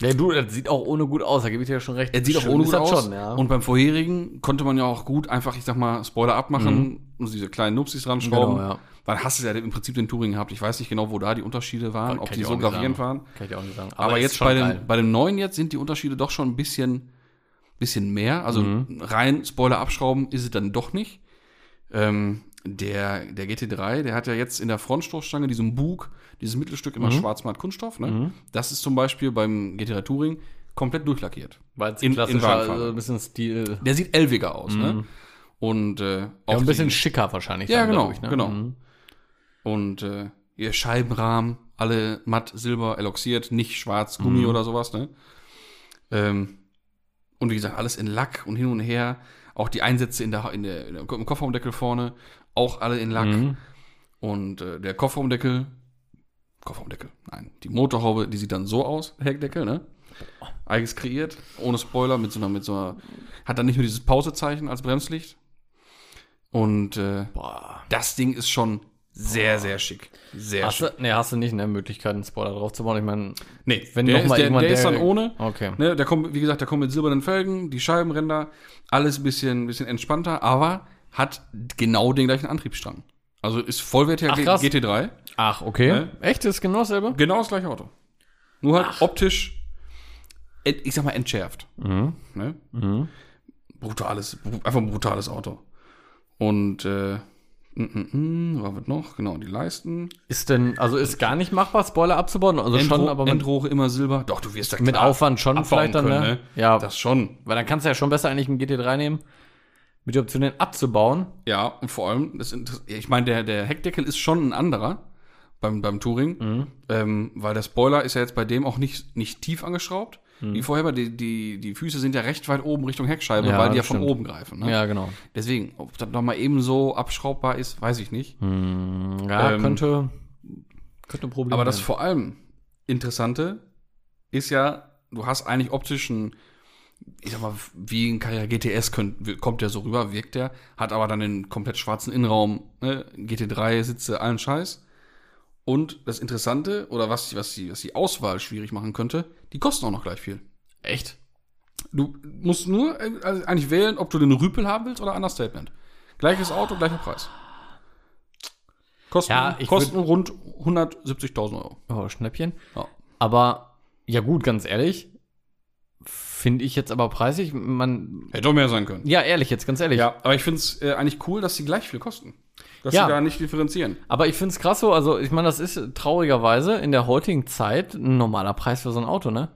S2: Ja, du, das sieht auch ohne gut aus, da gebe ich dir ja schon recht.
S1: er sieht auch ohne gut aus.
S2: Schon, ja.
S1: Und beim vorherigen konnte man ja auch gut einfach, ich sag mal, Spoiler abmachen und diese kleinen Nupsis dran schrauben.
S2: Genau, ja.
S1: Dann hast du ja im Prinzip den Touring gehabt. Ich weiß nicht genau, wo da die Unterschiede waren,
S2: Kann
S1: ob die so gravierend waren.
S2: Kann ich auch nicht sagen.
S1: Aber,
S2: ist
S1: jetzt bei dem, bei dem neuen jetzt sind die Unterschiede doch schon ein bisschen, bisschen mehr. Also
S2: Mhm.
S1: rein Spoiler abschrauben ist es dann doch nicht. Ähm, der, der GT3, der hat ja jetzt in der Frontstoßstange diesen Bug, dieses Mittelstück
S2: Mhm.
S1: immer schwarz-matt Kunststoff. Ne? Das ist zum Beispiel beim GT3 Touring komplett durchlackiert.
S2: Weil es
S1: in- in
S2: äh, ein bisschen Stil.
S1: Der sieht elviger aus. Ne? Und äh,
S2: Mhm. Ja, ein bisschen schicker wahrscheinlich.
S1: Ja, genau,
S2: dadurch, ne?
S1: genau.
S2: Mhm.
S1: Und äh, ihr Scheibenrahmen, alle matt silber eloxiert, nicht schwarz Gummi
S2: Mhm.
S1: oder sowas, ne? Ähm, und wie gesagt, alles in Lack und hin und her. Auch die Einsätze in der, in der, in der im Kofferraumdeckel vorne, auch alle in Lack.
S2: Mhm.
S1: Und äh, der Kofferraumdeckel, Kofferraumdeckel, nein, die Motorhaube, die sieht dann so aus, Heckdeckel, ne? Eigens kreiert, ohne Spoiler, mit so einer, mit so einer, hat dann nicht nur dieses Pausezeichen als Bremslicht. Und äh,
S2: Boah.
S1: das Ding ist schon sehr, sehr schick. Sehr
S2: Hast
S1: schick.
S2: du, nee, hast du nicht eine Möglichkeit, einen Spoiler drauf zu bauen? Ich meine,
S1: Nee,
S2: wenn
S1: der,
S2: noch
S1: ist,
S2: mal
S1: der,
S2: irgendwann
S1: der ist
S2: der-
S1: dann ohne.
S2: okay.
S1: Ne, der kommt, wie gesagt, der kommt mit silbernen Felgen, die Scheibenränder, alles ein bisschen, bisschen entspannter, aber hat genau den gleichen Antriebsstrang. Also ist vollwertiger
S2: Ach,
S1: G-
S2: krass.
S1: GT3.
S2: Ach, okay.
S1: Ne?
S2: Echt? Ist genau dasselbe?
S1: Genau das gleiche Auto. Nur halt optisch, ent- ich sag mal, entschärft.
S2: Mhm.
S1: Ne?
S2: Mhm.
S1: Brutales, bru- einfach ein brutales Auto. Und, äh, mm, mm, mm, was wird noch? Genau, die Leisten.
S2: Ist denn, also ist gar nicht machbar, Spoiler abzubauen? Also schon,
S1: Endro-
S2: aber mit,
S1: Endrohre immer Silber. Doch, du wirst da
S2: mit Aufwand schon vielleicht dann,
S1: können,
S2: ne?
S1: ne?
S2: Ja,
S1: Das schon.
S2: weil dann kannst du ja schon besser eigentlich einen GT3 nehmen, mit der Option, den abzubauen.
S1: Ja, und vor allem, das ich meine, der, der Heckdeckel ist schon ein anderer beim, beim Touring,
S2: Mhm.
S1: ähm, weil der Spoiler ist ja jetzt bei dem auch nicht, nicht tief angeschraubt.
S2: Mhm.
S1: Wie vorher, die, die, die Füße sind ja recht weit oben Richtung Heckscheibe,
S2: Ja,
S1: weil die ja
S2: das
S1: von
S2: stimmt.
S1: oben greifen. Ne?
S2: Ja, genau.
S1: Deswegen, ob das nochmal eben so abschraubbar ist, weiß ich nicht.
S2: Hm, ja,
S1: Ähm,
S2: könnte, könnte ein Problem
S1: Aber das
S2: sein.
S1: vor allem Interessante ist ja, du hast eigentlich optisch ein, ich sag mal, wie ein Carrera GTS könnt, kommt der so rüber, wirkt der, hat aber dann den komplett schwarzen Innenraum, ne, GT3 Sitze, allen Scheiß. Und das Interessante, oder was, was, die, was die Auswahl schwierig machen könnte, die kosten auch noch gleich viel.
S2: Echt?
S1: Du musst nur also eigentlich wählen, ob du den Rüpel haben willst oder Understatement. Gleiches Auto, gleicher Preis. Kosten,
S2: Ja,
S1: kosten rund 170.000 Euro.
S2: Oh, Schnäppchen.
S1: Ja.
S2: Aber, ja gut, ganz ehrlich, finde ich jetzt aber preisig, man,
S1: Hätte doch mehr sein können.
S2: ja, ehrlich jetzt, ganz ehrlich.
S1: Ja, aber ich finde es äh, eigentlich cool, dass sie gleich viel kosten. Dass
S2: Ja.
S1: sie da nicht differenzieren.
S2: Aber ich finde es krass so, also ich meine, das ist traurigerweise in der heutigen Zeit ein normaler Preis für so ein Auto, ne?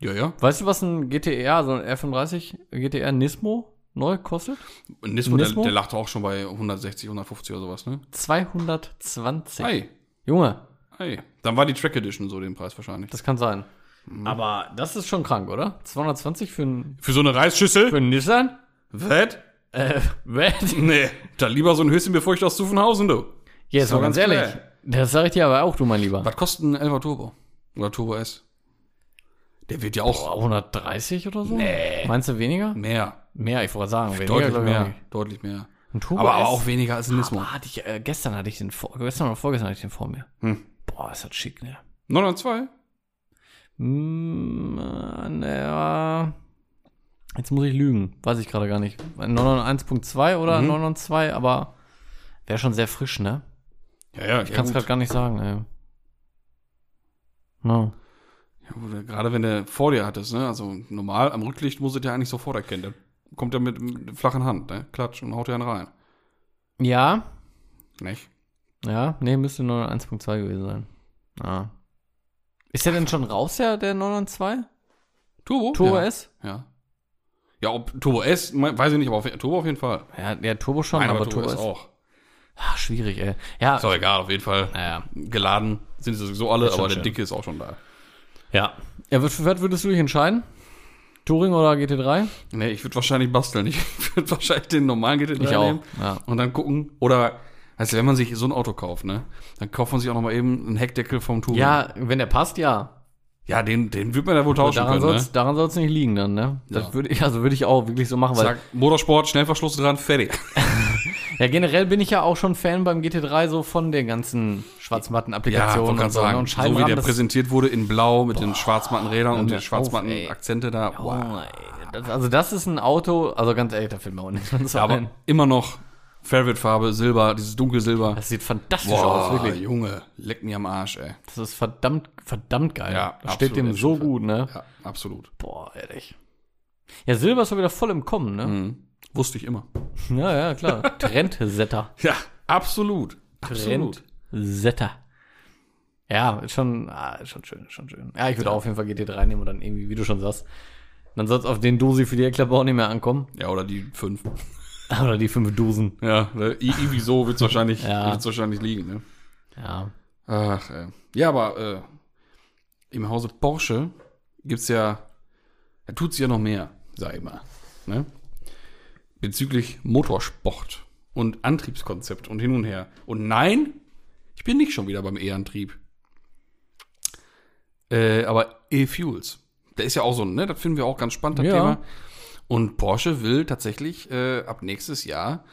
S1: Ja, ja.
S2: Weißt du, was ein GTR, so ein R35 GTR Nismo neu kostet?
S1: Und Nismo, der,
S2: Nismo?
S1: der lacht auch schon bei 160, 150 oder sowas, ne?
S2: 220.
S1: Ei,
S2: Junge,
S1: ei. Dann war die Track Edition so den Preis wahrscheinlich.
S2: das kann sein.
S1: Mhm.
S2: Aber das ist schon krank, oder? 220 für einen
S1: Für so eine Reisschüssel?
S2: für einen Nissan?
S1: Was?
S2: Äh, was?
S1: Nee, da lieber so ein Höschen, bevor ich aus Zuffenhausen, du.
S2: Jetzt
S1: So
S2: mal ganz ehrlich.
S1: klar.
S2: Das sage ich dir aber auch, du mein Lieber.
S1: Was kostet ein 11er Turbo? Oder Turbo S? Der wird ja auch
S2: Boah, 130 oder so?
S1: Nee.
S2: Meinst du weniger?
S1: mehr.
S2: Mehr, ich wollte sagen, weniger.
S1: Deutlich mehr. Deutlich mehr.
S2: Ein Turbo
S1: Aber, aber auch weniger als ein Nismo.
S2: Aber hatte ich, äh, gestern hatte ich den vor, gestern oder vorgestern hatte ich den vor mir.
S1: Hm.
S2: Boah, ist das schick, ne?
S1: 902?
S2: Hm, äh, naja. Jetzt muss ich lügen. Weiß ich gerade gar nicht. 991.2 oder
S1: Mhm.
S2: 992, aber wäre schon sehr frisch, ne?
S1: Ja, ja,
S2: Ich kann es gerade gar nicht sagen, ey. No.
S1: Ja, gut, gerade wenn der vor dir hattest, ne? Also normal am Rücklicht muss es ja eigentlich sofort erkennen. Der kommt ja mit, mit flachen Hand, ne? Klatsch und haut ja einen rein.
S2: Ja,
S1: Nicht?
S2: ja, nee, müsste 991.2 gewesen sein. Ah. Ist der denn schon raus, der, der 992?
S1: Turbo?
S2: Turbo
S1: ja.
S2: S?
S1: Ja. Ja, ob Turbo S, weiß ich nicht, aber auf, Turbo auf jeden Fall.
S2: Ja, der Turbo schon,
S1: Nein,
S2: aber, Turbo, S
S1: auch.
S2: Ah, schwierig, ey. Ja,
S1: Ist auch egal, auf jeden Fall.
S2: naja.
S1: Geladen sind sie sowieso alle, aber der
S2: schön.
S1: Dicke ist auch schon da.
S2: Ja. Ja, für was würdest du dich entscheiden? Touring oder GT3?
S1: Ne, ich würde wahrscheinlich basteln. Ich würde wahrscheinlich den normalen GT3
S2: Ich auch.
S1: nehmen
S2: Ja.
S1: und dann gucken. Oder, also wenn man sich so ein Auto kauft, ne, dann kauft man sich auch noch mal eben einen Heckdeckel vom Turbo.
S2: ja, wenn der passt, ja.
S1: Ja, den, den wird man ja wohl tauschen
S2: daran
S1: können,
S2: soll's,
S1: ne?
S2: daran soll's nicht liegen dann, ne? Das
S1: Ja.
S2: würde ich, also würde ich auch wirklich so machen, weil
S1: Sag, Motorsport, Schnellverschluss dran, fertig.
S2: ja generell bin ich ja auch schon Fan beim GT3 so von den ganzen Schwarzmatten-Applikationen
S1: wollte
S2: und so, ne? und
S1: so wie der präsentiert wurde in Blau mit den schwarzmatten Rädern und den
S2: mir
S1: schwarzmatten
S2: auf, ey.
S1: Akzente da.
S2: Oh,
S1: Wow.
S2: ey, das, also das ist ein Auto, also ganz ehrlich, da fällt mir auch so
S1: Ja, aber
S2: ein.
S1: immer noch Favorite-Farbe, Silber, dieses dunkle Silber.
S2: Das sieht fantastisch
S1: Boah,
S2: aus, wirklich.
S1: Junge, leck mir am Arsch, ey.
S2: Das ist verdammt, verdammt geil.
S1: Ja,
S2: das steht dem so gut, ne?
S1: Ja, absolut.
S2: Boah, ehrlich. Ja, Silber ist doch wieder voll im Kommen, ne?
S1: Mhm. Wusste ich immer.
S2: Ja, ja, klar. Trendsetter.
S1: Ja, absolut. Absolut.
S2: Trendsetter. Ja, ist schon, ah, ist schon schön, schon schön. Ja, ich würde auch auf jeden Fall GT3 nehmen und dann irgendwie, wie du schon sagst, dann soll es auf den Dosi für die Heckklappe auch nicht mehr ankommen.
S1: Ja, oder die fünf.
S2: Oder die fünf Dosen.
S1: Ja, irgendwie so wird's wahrscheinlich,
S2: Ja.
S1: wird's wahrscheinlich liegen, ne?
S2: Ja.
S1: Ach, äh. Ja, aber äh, im Hause Porsche gibt's ja, da tut sich ja noch mehr, sag ich mal. Ne? Bezüglich Motorsport und Antriebskonzept und hin und her. Und nein, ich bin nicht schon wieder beim E-Antrieb. Äh, aber E-Fuels. Der ist ja auch so, ne? Das finden wir auch ganz spannend, das
S2: Ja.
S1: Thema. Und Porsche will tatsächlich äh, ab nächstes Jahr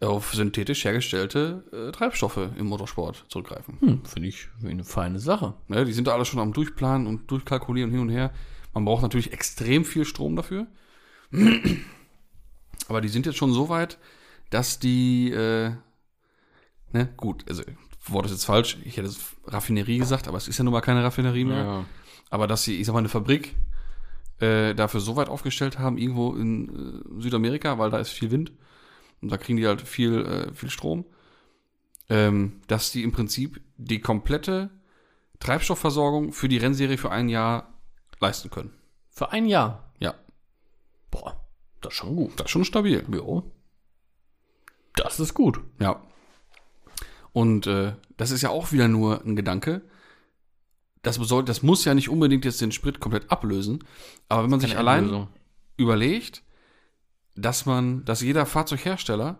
S1: auf synthetisch hergestellte äh, Treibstoffe im Motorsport zurückgreifen.
S2: Hm, finde ich eine feine Sache.
S1: Ne, die sind da alle schon am Durchplanen und durchkalkulieren hin und her. Man braucht natürlich extrem viel Strom dafür. Aber die sind jetzt schon so weit, dass die, äh, ne, gut, also, Wort ist jetzt falsch, ich hätte es Raffinerie gesagt, aber es ist ja nun mal keine Raffinerie mehr.
S2: Ja.
S1: Aber dass sie, ich sag mal, eine Fabrik äh, dafür so weit aufgestellt haben, irgendwo in äh, Südamerika, weil da ist viel Wind und da kriegen die halt viel, äh, viel Strom, ähm, dass die im Prinzip die komplette Treibstoffversorgung für die Rennserie für ein Jahr leisten können.
S2: Für ein Jahr.
S1: Ja,
S2: Boah, das ist schon gut.
S1: das ist schon stabil.
S2: Jo. Das ist gut.
S1: Ja. Und äh, das ist ja auch wieder nur ein Gedanke. Das, soll, das muss ja nicht unbedingt jetzt den Sprit komplett ablösen. Aber wenn man sich allein
S2: Endlösung.
S1: überlegt, dass man, dass jeder Fahrzeughersteller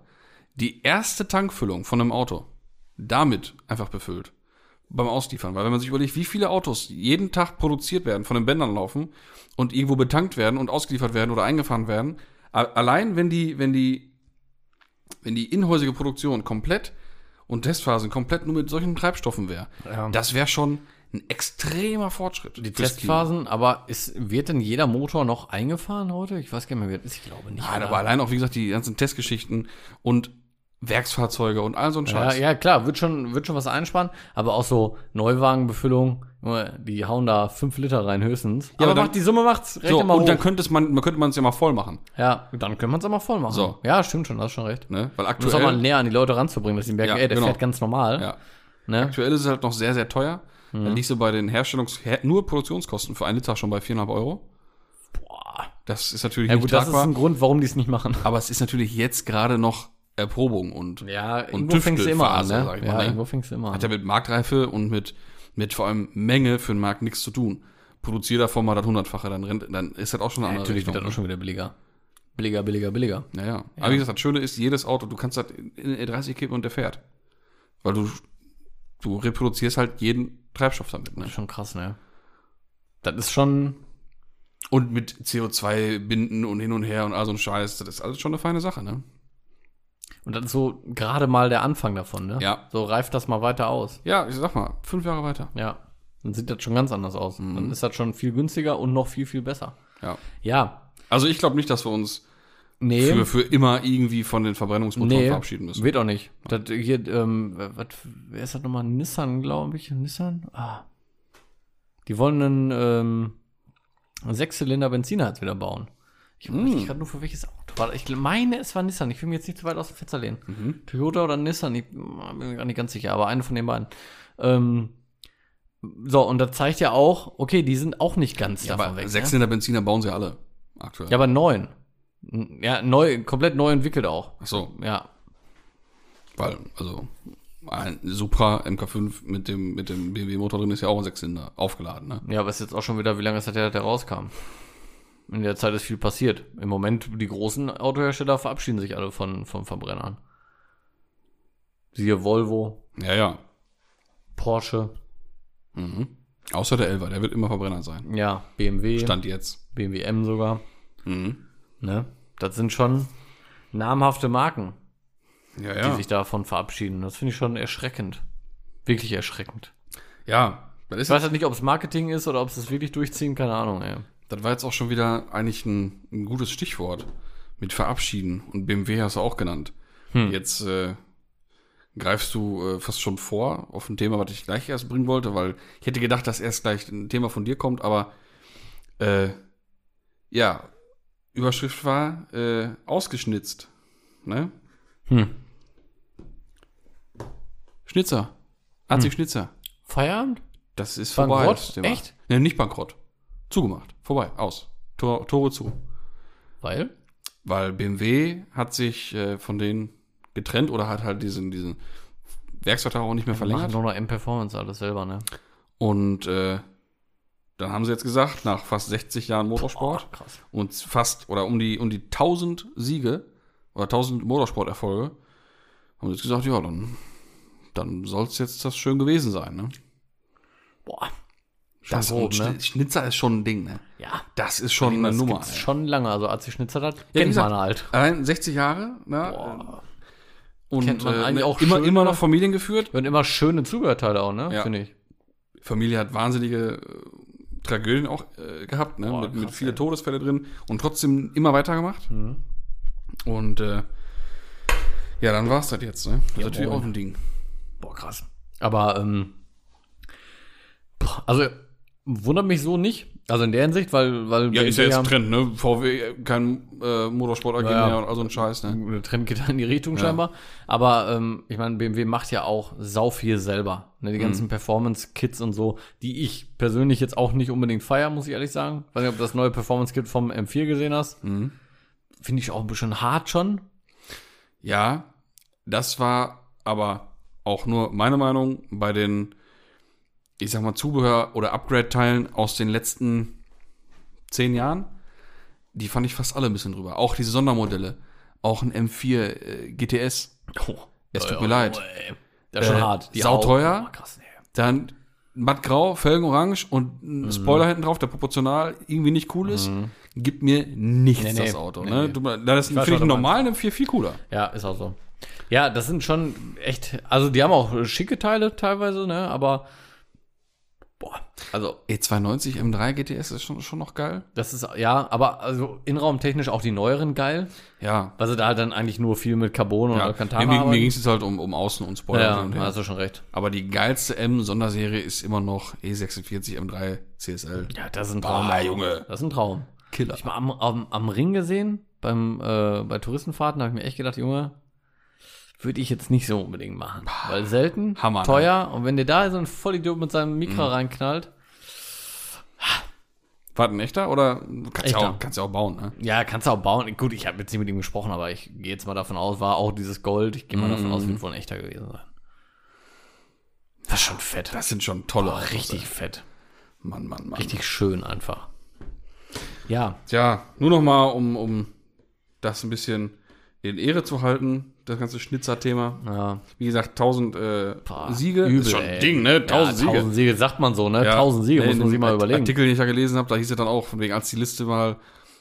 S1: die erste Tankfüllung von einem Auto damit einfach befüllt beim Ausliefern. Weil wenn man sich überlegt, wie viele Autos jeden Tag produziert werden, von den Bändern laufen und irgendwo betankt werden und ausgeliefert werden oder eingefahren werden, allein wenn die, wenn die, wenn die inhäusige Produktion komplett und Testphasen komplett nur mit solchen Treibstoffen wäre,
S2: Ja.
S1: das wäre schon ein extremer Fortschritt.
S2: Die. Testphasen, aber ist, wird denn jeder Motor noch eingefahren heute? Ich weiß gar nicht mehr, wie das ist. Ich glaube nicht.
S1: Nein,
S2: oder?
S1: aber allein auch, wie gesagt, die ganzen Testgeschichten und Werksfahrzeuge und all so ein
S2: ja,
S1: Scheiß.
S2: ja, klar, wird schon, wird schon was einsparen, aber auch so Neuwagenbefüllung, Junge, die hauen da fünf Liter rein höchstens.
S1: aber
S2: aber
S1: dann-
S2: macht, die Summe macht's, rechne
S1: So,
S2: mal
S1: und
S2: hoch.
S1: dann könnte es man, man könnte man es ja mal voll machen,
S2: ja, dann können wir es auch mal voll machen.
S1: So.
S2: Ja, stimmt schon, hast schon recht.
S1: ne? Weil
S2: Du musst auch mal
S1: aktuell,
S2: näher an die Leute ranzubringen, dass die merken,
S1: Ja,
S2: ey, der
S1: genau.
S2: fährt ganz normal.
S1: ja,
S2: Ne?
S1: aktuell ist es halt noch sehr, sehr teuer.
S2: Mhm.
S1: Da liegst du bei den Herstellungs-, her, nur Produktionskosten für einen Liter schon bei 4,5 Euro.
S2: Boah.
S1: Das ist natürlich
S2: Ja
S1: nicht
S2: gut, das ist
S1: tragbar.
S2: ein Grund, warum die es nicht machen.
S1: aber es ist natürlich jetzt gerade noch Erprobung und
S2: Ja,
S1: Und
S2: irgendwo fängst du immer an, ne?
S1: mal,
S2: Ja,
S1: ne?
S2: irgendwo fängst du immer an.
S1: hat ja mit Marktreife und mit, mit vor allem Menge für den Markt nichts zu tun. Produzier davon mal das hundertfache, dann, rennt, dann ist das auch schon eine
S2: Ja,
S1: andere
S2: natürlich wird das
S1: Richtung.
S2: auch schon wieder billiger. Billiger, billiger, billiger.
S1: Ja, ja. Aber wie gesagt, das Schöne ist, jedes Auto, du kannst das in in eine E30 kippen und der fährt. Weil du, du reproduzierst halt jeden Treibstoff damit. Ne?
S2: Das ist schon krass, ne? Das ist schon,
S1: Und mit CO2 binden und hin und her und all so ein Scheiß, das ist alles schon eine feine Sache, ne?
S2: und das ist so gerade mal der Anfang davon, ne?
S1: Ja.
S2: So reift das mal weiter aus.
S1: Ja, ich sag mal, fünf Jahre weiter.
S2: Ja. Dann sieht das schon ganz anders aus.
S1: Mhm.
S2: Dann ist das schon viel günstiger und noch viel, viel besser.
S1: Ja.
S2: Ja.
S1: Also ich glaube nicht, dass wir uns
S2: Nee.
S1: für, für immer irgendwie von den Verbrennungsmotoren
S2: nee,
S1: verabschieden müssen.
S2: wird auch nicht. Das hier, ähm, was, wer ist das nochmal? Nissan, glaube ich. Nissan? Ah. Die wollen einen, ähm, Sechszylinder Benziner jetzt wieder bauen. Ich weiß
S1: Hm.
S2: nicht gerade nur für welches Auto war. Ich meine, es war Nissan. Ich will mir jetzt nicht zu weit aus dem Fenster lehnen.
S1: Mhm.
S2: Toyota oder Nissan, ich bin mir gar nicht ganz sicher, aber eine von den beiden. Ähm, so, und das zeigt ja auch, okay, die sind auch nicht ganz
S1: Ja,
S2: davon
S1: aber
S2: weg. ne?
S1: in der Benziner bauen sie alle aktuell.
S2: Ja, aber neun. Ja, neu, komplett neu entwickelt auch.
S1: Ach so,
S2: Ja.
S1: weil, also ein Supra MK5 mit dem, mit dem BMW-Motor drin ist ja auch ein Sechszylinder aufgeladen, ne?
S2: Ja, aber ist jetzt auch schon wieder, wie lange ist das her, dass der rauskam? In der Zeit ist viel passiert. Im Moment, die großen Autohersteller verabschieden sich alle von, von Verbrennern. Siehe Volvo,
S1: Ja, ja.
S2: Porsche.
S1: Mhm. Außer der Elva, der wird immer Verbrenner sein.
S2: Ja, BMW,
S1: Stand jetzt.
S2: BMW M sogar.
S1: Mhm.
S2: Ne? Das sind schon namhafte Marken,
S1: Ja,
S2: die
S1: ja.
S2: sich davon verabschieden. Das finde ich schon erschreckend. Wirklich erschreckend.
S1: Ja, das, ist,
S2: Ich weiß halt nicht, ob es Marketing ist oder ob es wirklich durchziehen, keine Ahnung, ey.
S1: das war jetzt auch schon wieder eigentlich ein, ein gutes Stichwort. Mit Verabschieden. Und BMW hast du auch genannt.
S2: Hm.
S1: Jetzt äh, greifst du äh, fast schon vor auf ein Thema, was ich gleich erst bringen wollte, weil ich hätte gedacht, dass erst gleich ein Thema von dir kommt, aber äh, ja, Überschrift war äh, ausgeschnitzt. Ne?
S2: Hm.
S1: Schnitzer. AC Schnitzer.
S2: Feierabend?
S1: Das ist
S2: Bankrott?
S1: vorbei.
S2: Echt?
S1: Ne, nicht bankrott. Zugemacht. Vorbei. Aus. Tor, Tore zu.
S2: Weil?
S1: Weil BMW hat sich äh, von denen getrennt oder hat halt diesen, diesen Werksvertrag auch nicht mehr
S2: Machen
S1: verlängert.
S2: nur noch M-Performance alles selber, ne?
S1: Und äh, dann haben sie jetzt gesagt, nach fast 60 Jahren Motorsport
S2: Boah,
S1: und fast oder um die um die 1000 Siege oder 1000 Motorsporterfolge haben sie jetzt gesagt, ja, dann dann soll es jetzt das schön gewesen sein, ne?
S2: Boah. Schon
S1: Das und
S2: ne?
S1: Schni- Schnitzer ist schon ein Ding, ne?
S2: Ja.
S1: Das ist schon eine
S2: das
S1: Nummer.
S2: gibt's
S1: ey.
S2: schon lange. Also AC Schnitzer, das
S1: Ja,
S2: kennt
S1: gesagt,
S2: man halt.
S1: Allein 60 Jahre, ne?
S2: Boah.
S1: Und
S2: Kennt man
S1: äh,
S2: eigentlich
S1: ne,
S2: auch
S1: immer,
S2: schöne-
S1: immer noch Familien geführt.
S2: Und immer schöne Zubehörteile auch, ne?
S1: Ja.
S2: Finde ich.
S1: Familie hat wahnsinnige äh, Tragödien auch äh, gehabt, ne?
S2: Boah,
S1: mit, mit
S2: krass,
S1: viele
S2: ey.
S1: Todesfälle drin und trotzdem immer weitergemacht.
S2: Mhm.
S1: Und äh, ja, dann war's das jetzt, ne? Das ist
S2: Jawohl.
S1: natürlich auch ein Ding.
S2: Boah, krass. Aber, ähm, boah, also, wundert mich so nicht. Also in der Hinsicht, weil, weil
S1: Ja, ist ja jetzt ein Trend, ne? VW, kein äh, Motorsport AG
S2: Ja,
S1: mehr und all so ein Scheiß, ne?
S2: Der Trend geht da in die Richtung
S1: Ja.
S2: scheinbar. Aber ähm, ich meine, BMW macht ja auch sau viel selber. Ne, die
S1: Mhm.
S2: ganzen Performance-Kits und so, die ich persönlich jetzt auch nicht unbedingt feier, muss ich ehrlich sagen. Weiß nicht, ob du das neue Performance-Kit vom M4 gesehen hast.
S1: Mhm.
S2: Finde ich auch ein bisschen hart schon.
S1: Ja, das war aber auch nur meine Meinung bei den, ich sag mal, Zubehör- oder Upgrade-Teilen aus den letzten zehn Jahren. Die fand ich fast alle ein bisschen drüber. Auch diese Sondermodelle. Auch ein M4 äh, GTS.
S2: Oh,
S1: Es tut mir leid.
S2: ey. Das ist schon
S1: Äh,
S2: hart.
S1: sauteuer.
S2: Augen- Oh, krass, nee.
S1: Dann mattgrau, Felgen-orange und
S2: Mhm.
S1: ein Spoiler hinten drauf, der proportional irgendwie nicht cool ist. Gibt mir nichts
S2: Nee, nee.
S1: das Auto. Ne? Du, das finde ich einen normalen M4 viel cooler.
S2: Ja, ist auch so. Ja, das sind schon echt, also die haben auch schicke Teile teilweise, ne, aber boah, also
S1: E290 M3 GTS ist schon, schon noch geil.
S2: das ist, ja, aber also innenraumtechnisch auch die neueren geil,
S1: Ja.
S2: weil sie da halt dann eigentlich nur viel mit Carbon und
S1: ja.
S2: Alcantara
S1: mir mir, mir ging es jetzt halt um, um Außen und Spoiler.
S2: Ja,
S1: und
S2: hast du schon recht.
S1: Aber die geilste M-Sonderserie ist immer noch E46 M3 CSL.
S2: Ja, das ist ein
S1: Ah,
S2: Traum.
S1: Junge.
S2: Das ist ein Traum.
S1: Killer.
S2: Ich mal am, am, am Ring gesehen, beim, äh, bei Touristenfahrten, habe ich mir echt gedacht, Junge, würde ich jetzt nicht so unbedingt machen. Weil selten,
S1: Hammer, ne?
S2: teuer, und wenn dir da so ein Vollidiot mit seinem Mikro
S1: Mhm.
S2: reinknallt,
S1: War das ein echter oder kannst ja
S2: Echter.
S1: auch, kannst ja auch bauen, ne?
S2: Ja, kannst du auch bauen. Gut, ich habe jetzt nicht mit ihm gesprochen, aber ich gehe jetzt mal davon aus, war auch dieses Gold. Ich gehe mal davon aus, wird wohl ein echter gewesen sein. Das ist schon fett.
S1: Das sind schon tolle
S2: Boah,
S1: Autos,
S2: richtig fett.
S1: ey. Mann, Mann, Mann.
S2: Richtig schön einfach. Ja,
S1: Tja, nur noch mal, um, um das ein bisschen in Ehre zu halten, das ganze Schnitzer-Thema.
S2: ja.
S1: Wie gesagt, 1000 äh,
S2: Boah,
S1: Siege.
S2: übel,
S1: ist schon ein. Ding, ne? 1000
S2: ja,
S1: Siege.
S2: 1000 Siege sagt man so, ne?
S1: Ja.
S2: 1000 Siege, muss man sich mal überlegen.
S1: Artikel, den ich ja gelesen habe, da hieß es dann auch, von wegen, als die Liste mal,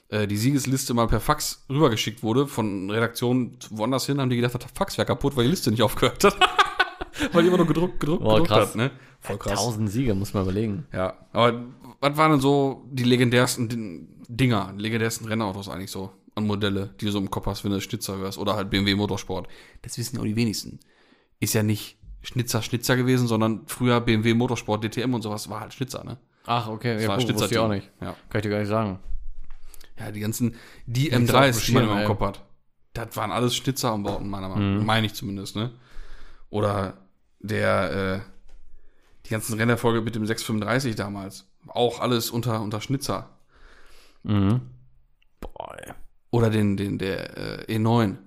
S1: äh, die Siegesliste mal per Fax rübergeschickt wurde, von Redaktionen woanders hin, haben die gedacht, das Fax wäre kaputt, weil die Liste nicht aufgehört hat. weil die immer nur gedruckt, gedruckt,
S2: Boah,
S1: gedruckt
S2: krass.
S1: hat, ne? Voll krass.
S2: 1000 Siege, muss man überlegen.
S1: Ja, aber was waren denn so die legendärsten Din- Dinger, legendärsten Rennautos eigentlich so an Modelle, die du so im Kopf hast, wenn du Schnitzer hörst oder halt BMW Motorsport? Das wissen ja auch die wenigsten. Ist ja nicht Schnitzer Schnitzer gewesen, sondern früher BMW Motorsport DTM und sowas war halt Schnitzer, ne?
S2: Ach, okay,
S1: Das
S2: ja,
S1: war
S2: cool, wusste ich auch nicht.
S1: Ja.
S2: Kann ich dir gar nicht sagen.
S1: Ja, die ganzen, die
S2: Nichts auf
S1: M3s,
S2: dem
S1: die man im. Kopf hat. Das waren alles Schnitzer-Umbauten, meiner Meinung nach.
S2: Mhm.
S1: Meine ich zumindest, ne? Oder der, äh, die ganzen Rennerfolge mit dem 635 damals. Auch alles unter, unter Schnitzer.
S2: Mhm. Boah, ey.
S1: Oder den, den, der äh, E9.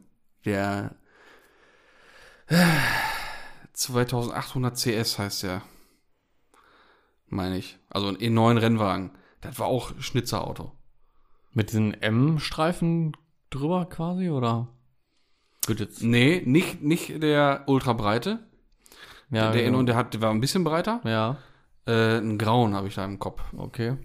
S1: Der äh, 2800 CS heißt der. Meine ich. Also ein E9 Rennwagen. Das war auch Schnitzerauto.
S2: Mit diesen M-Streifen drüber quasi, oder? Gut, jetzt.
S1: Nee, nicht, nicht der ultra breite.
S2: Ja,
S1: der
S2: genau.
S1: E9, der, hat, der war ein bisschen breiter.
S2: ja.
S1: Äh, einen grauen habe ich da im Kopf.
S2: Okay.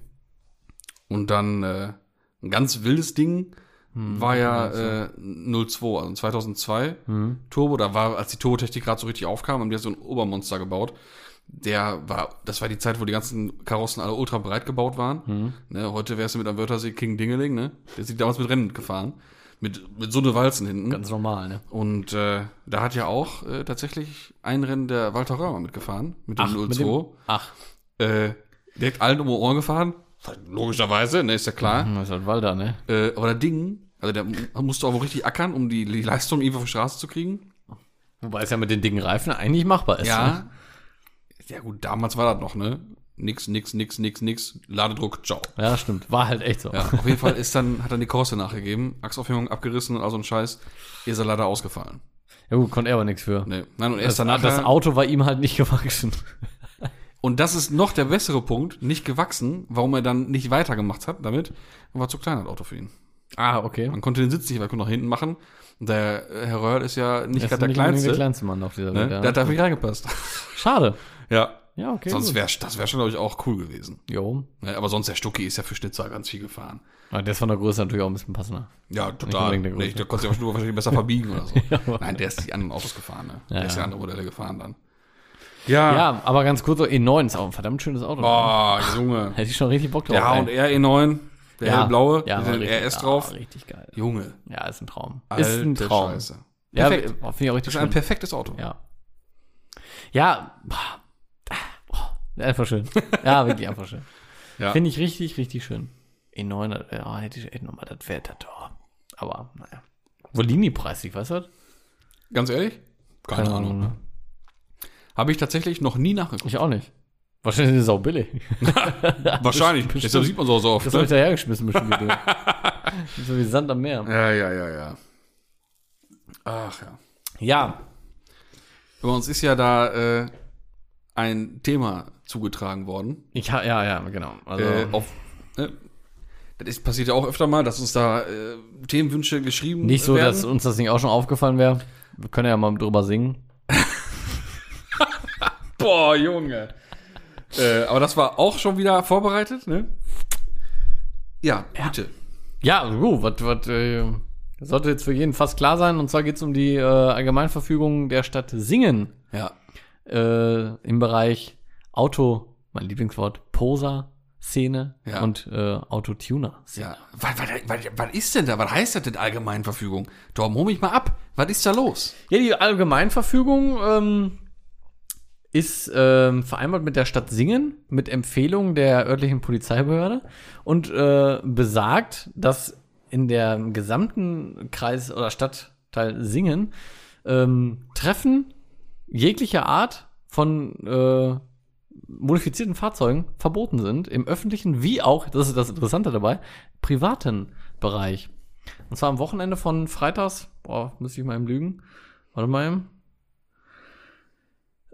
S1: Und dann äh, ein ganz wildes Ding
S2: Hm,
S1: war ja äh, 02, also 2002
S2: Hm.
S1: Turbo. Da war, als die Turbotechnik gerade so richtig aufkam, haben die so ein Obermonster gebaut. Der war, das war die Zeit, wo die ganzen Karossen alle ultra breit gebaut waren.
S2: Hm.
S1: Ne, heute wärst du mit einem Wörthersee King Dingeling, ne? Der ist damals mit Rennen gefahren. Mit, mit so eine Walzen hinten.
S2: Ganz normal, ne?
S1: Und äh, da hat ja auch äh, tatsächlich ein Rennen der Walter Römer mitgefahren, mit dem 02.
S2: mit dem, ach,
S1: äh, direkt allen um Ohren gefahren. Logischerweise, ne, ist ja klar.
S2: das ist halt Walter, ne?
S1: Äh, aber das Ding, also der musste auch wohl richtig ackern, um die, die Leistung irgendwo auf die Straße zu kriegen.
S2: Wobei es ja mit den dicken Reifen eigentlich machbar ist. ne?
S1: Ja. Ja gut, damals war das noch, ne? Nix, nix, nix, nix, nix. Ladedruck, ciao.
S2: Ja, stimmt. War halt echt so.
S1: Ja, auf jeden Fall ist dann, hat dann die Korse nachgegeben, Achsaufhängung abgerissen und all so ein Scheiß. Ist er leider ausgefallen.
S2: Ja gut, konnte er aber nichts für.
S1: Ne. Nein, und
S2: Das,
S1: erst danach.
S2: das Auto war ihm halt nicht gewachsen.
S1: Und das ist noch der bessere Punkt, nicht gewachsen, warum er dann nicht weitergemacht hat damit, war zu klein das Auto für ihn.
S2: Ah, okay.
S1: Man konnte den Sitz nicht weit nach hinten machen. Der äh, Herr Röhrl ist ja nicht
S2: Er
S1: gerade der
S2: nicht
S1: kleinste.
S2: der kleinste Mann auf dieser
S1: ne?
S2: Welt.
S1: Der
S2: Ja.
S1: hat da nicht reingepasst.
S2: Schade.
S1: ja.
S2: Ja, okay.
S1: Sonst wäre das wär schon, glaube ich, auch cool gewesen.
S2: Jo.
S1: Ne? Aber sonst, der Stucki ist ja für Schnitzer ganz viel gefahren.
S2: Aber der ist von der Größe natürlich auch ein bisschen passender.
S1: Ja, total.
S2: der
S1: Nee,
S2: Größte.
S1: der konnte sich auch nur wahrscheinlich besser verbiegen oder so.
S2: aber-
S1: Nein, der ist die anderen Autos gefahren. Ne?
S2: Ja,
S1: der ist ja
S2: ja.
S1: andere Modelle gefahren dann. Ja.
S2: Ja, aber ganz kurz, so E9 ist auch ein verdammt schönes Auto.
S1: Boah, Junge.
S2: Hätte ich schon richtig Bock drauf.
S1: Der
S2: ey.
S1: H&R E9, der
S2: ja,
S1: hellblaue,
S2: ja,
S1: mit dem RS
S2: ja,
S1: drauf.
S2: richtig geil.
S1: Junge.
S2: Ja, ist ein Traum.
S1: Alte
S2: ist ein Traum.
S1: Scheiße.
S2: Ja,
S1: Perfekt.
S2: finde ich auch richtig
S1: Das ist ein
S2: schön.
S1: perfektes Auto.
S2: Ja. Ja, boah, einfach schön. Ja, wirklich einfach schön.
S1: Ja.
S2: Finde ich richtig, richtig schön. E9, ja, hätte ich echt nochmal, das wäre das doch. Aber, naja. Wo liegen die preislich, weißt du das?
S1: Ganz ehrlich? Keine, Ahnung.
S2: ne?
S1: Habe ich tatsächlich noch nie nachgeguckt.
S2: Ich auch nicht. Wahrscheinlich ist es auch billig.
S1: Wahrscheinlich. Deshalb sieht man so, so oft.
S2: Das habe ich
S1: Ne?
S2: dahergeschmissen bestimmt. so wie Sand am Meer.
S1: Ja, ja, ja, ja. Ach ja.
S2: Ja,
S1: Bei uns ist ja da äh, ein Thema zugetragen worden.
S2: ich ja, ja, genau. Also,
S1: Äh, auf, äh, das ist, passiert ja auch öfter mal, dass uns da äh, Themenwünsche geschrieben
S2: nicht so,
S1: werden.
S2: dass uns das nicht auch schon aufgefallen wäre. Wir können ja mal drüber singen.
S1: Boah, Junge. äh, aber das war auch schon wieder vorbereitet, ne? Ja, bitte.
S2: Ja, uh, was, was, äh, sollte jetzt für jeden fast klar sein. Und zwar geht es um die äh, Allgemeinverfügung der Stadt Singen
S1: Ja.
S2: äh, im Bereich Auto, mein Lieblingswort, Poser-Szene
S1: Ja.
S2: und äh, Autotuner.
S1: Ja. Was, was, was, was ist denn da? Was heißt das denn Allgemeinverfügung? Torben, hol mich mal ab. Was ist da los?
S2: Ja, die Allgemeinverfügung ähm, ist ähm, vereinbart mit der Stadt Singen, mit Empfehlung der örtlichen Polizeibehörde und äh, besagt, dass in der gesamten Kreis- oder Stadtteil Singen ähm, Treffen jeglicher Art von äh, modifizierten Fahrzeugen verboten sind, im öffentlichen wie auch, das ist das Interessante dabei, privaten Bereich. Und zwar am Wochenende von Freitags, boah, müsste ich mal eben lügen. Warte mal.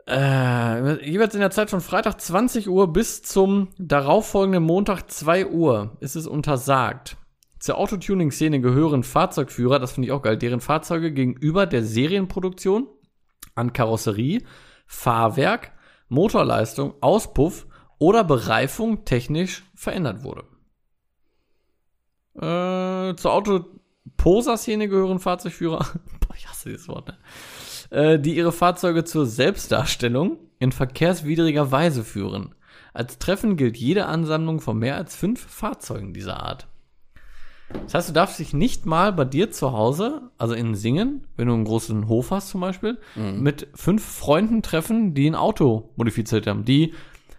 S2: Äh, jeweils in der Zeit von Freitag 20 Uhr bis zum darauffolgenden Montag 2 Uhr ist es untersagt. Zur Autotuning-Szene gehören Fahrzeugführer, das finde ich auch geil, deren Fahrzeuge gegenüber der Serienproduktion an Karosserie, Fahrwerk, Motorleistung, Auspuff oder Bereifung technisch verändert wurde. Äh, zur Autoposer-Szene gehören Fahrzeugführer, boah, ich hasse dieses Wort, ne? Äh, die ihre Fahrzeuge zur Selbstdarstellung in verkehrswidriger Weise führen. Als Treffen gilt jede Ansammlung von mehr als fünf Fahrzeugen dieser Art. Das heißt, du darfst dich nicht mal bei dir zu Hause, also in Singen, wenn du einen großen Hof hast zum Beispiel, mit fünf Freunden treffen, die ein Auto modifiziert haben, die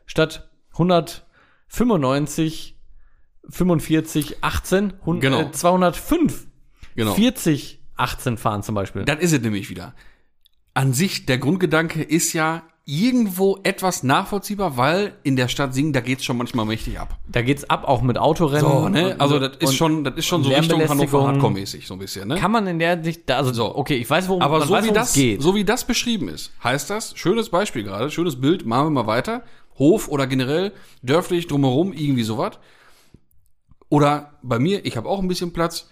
S2: statt 195, 45, 18, 100,
S1: Genau.
S2: äh, 205,
S1: Genau.
S2: 40, 18 fahren zum Beispiel.
S1: Das ist es nämlich wieder. An sich, der Grundgedanke ist ja irgendwo etwas nachvollziehbar, weil in der Stadt Singen, da geht's schon manchmal mächtig ab.
S2: Da geht's ab auch mit Autorennen.
S1: So, ne? Also das ist schon, das ist schon so Richtung. Hannover Hardcore-mäßig, so ein bisschen, ne?
S2: Kann man in der Sicht, da- also
S1: So.
S2: okay, ich weiß, worum
S1: Aber
S2: man
S1: so
S2: weiß,
S1: wie
S2: worum
S1: das,
S2: es geht.
S1: so wie das beschrieben ist, heißt das, schönes Beispiel gerade, schönes Bild, machen wir mal weiter. Hof oder generell dörflich drumherum, irgendwie sowas. Oder bei mir, ich habe auch ein bisschen Platz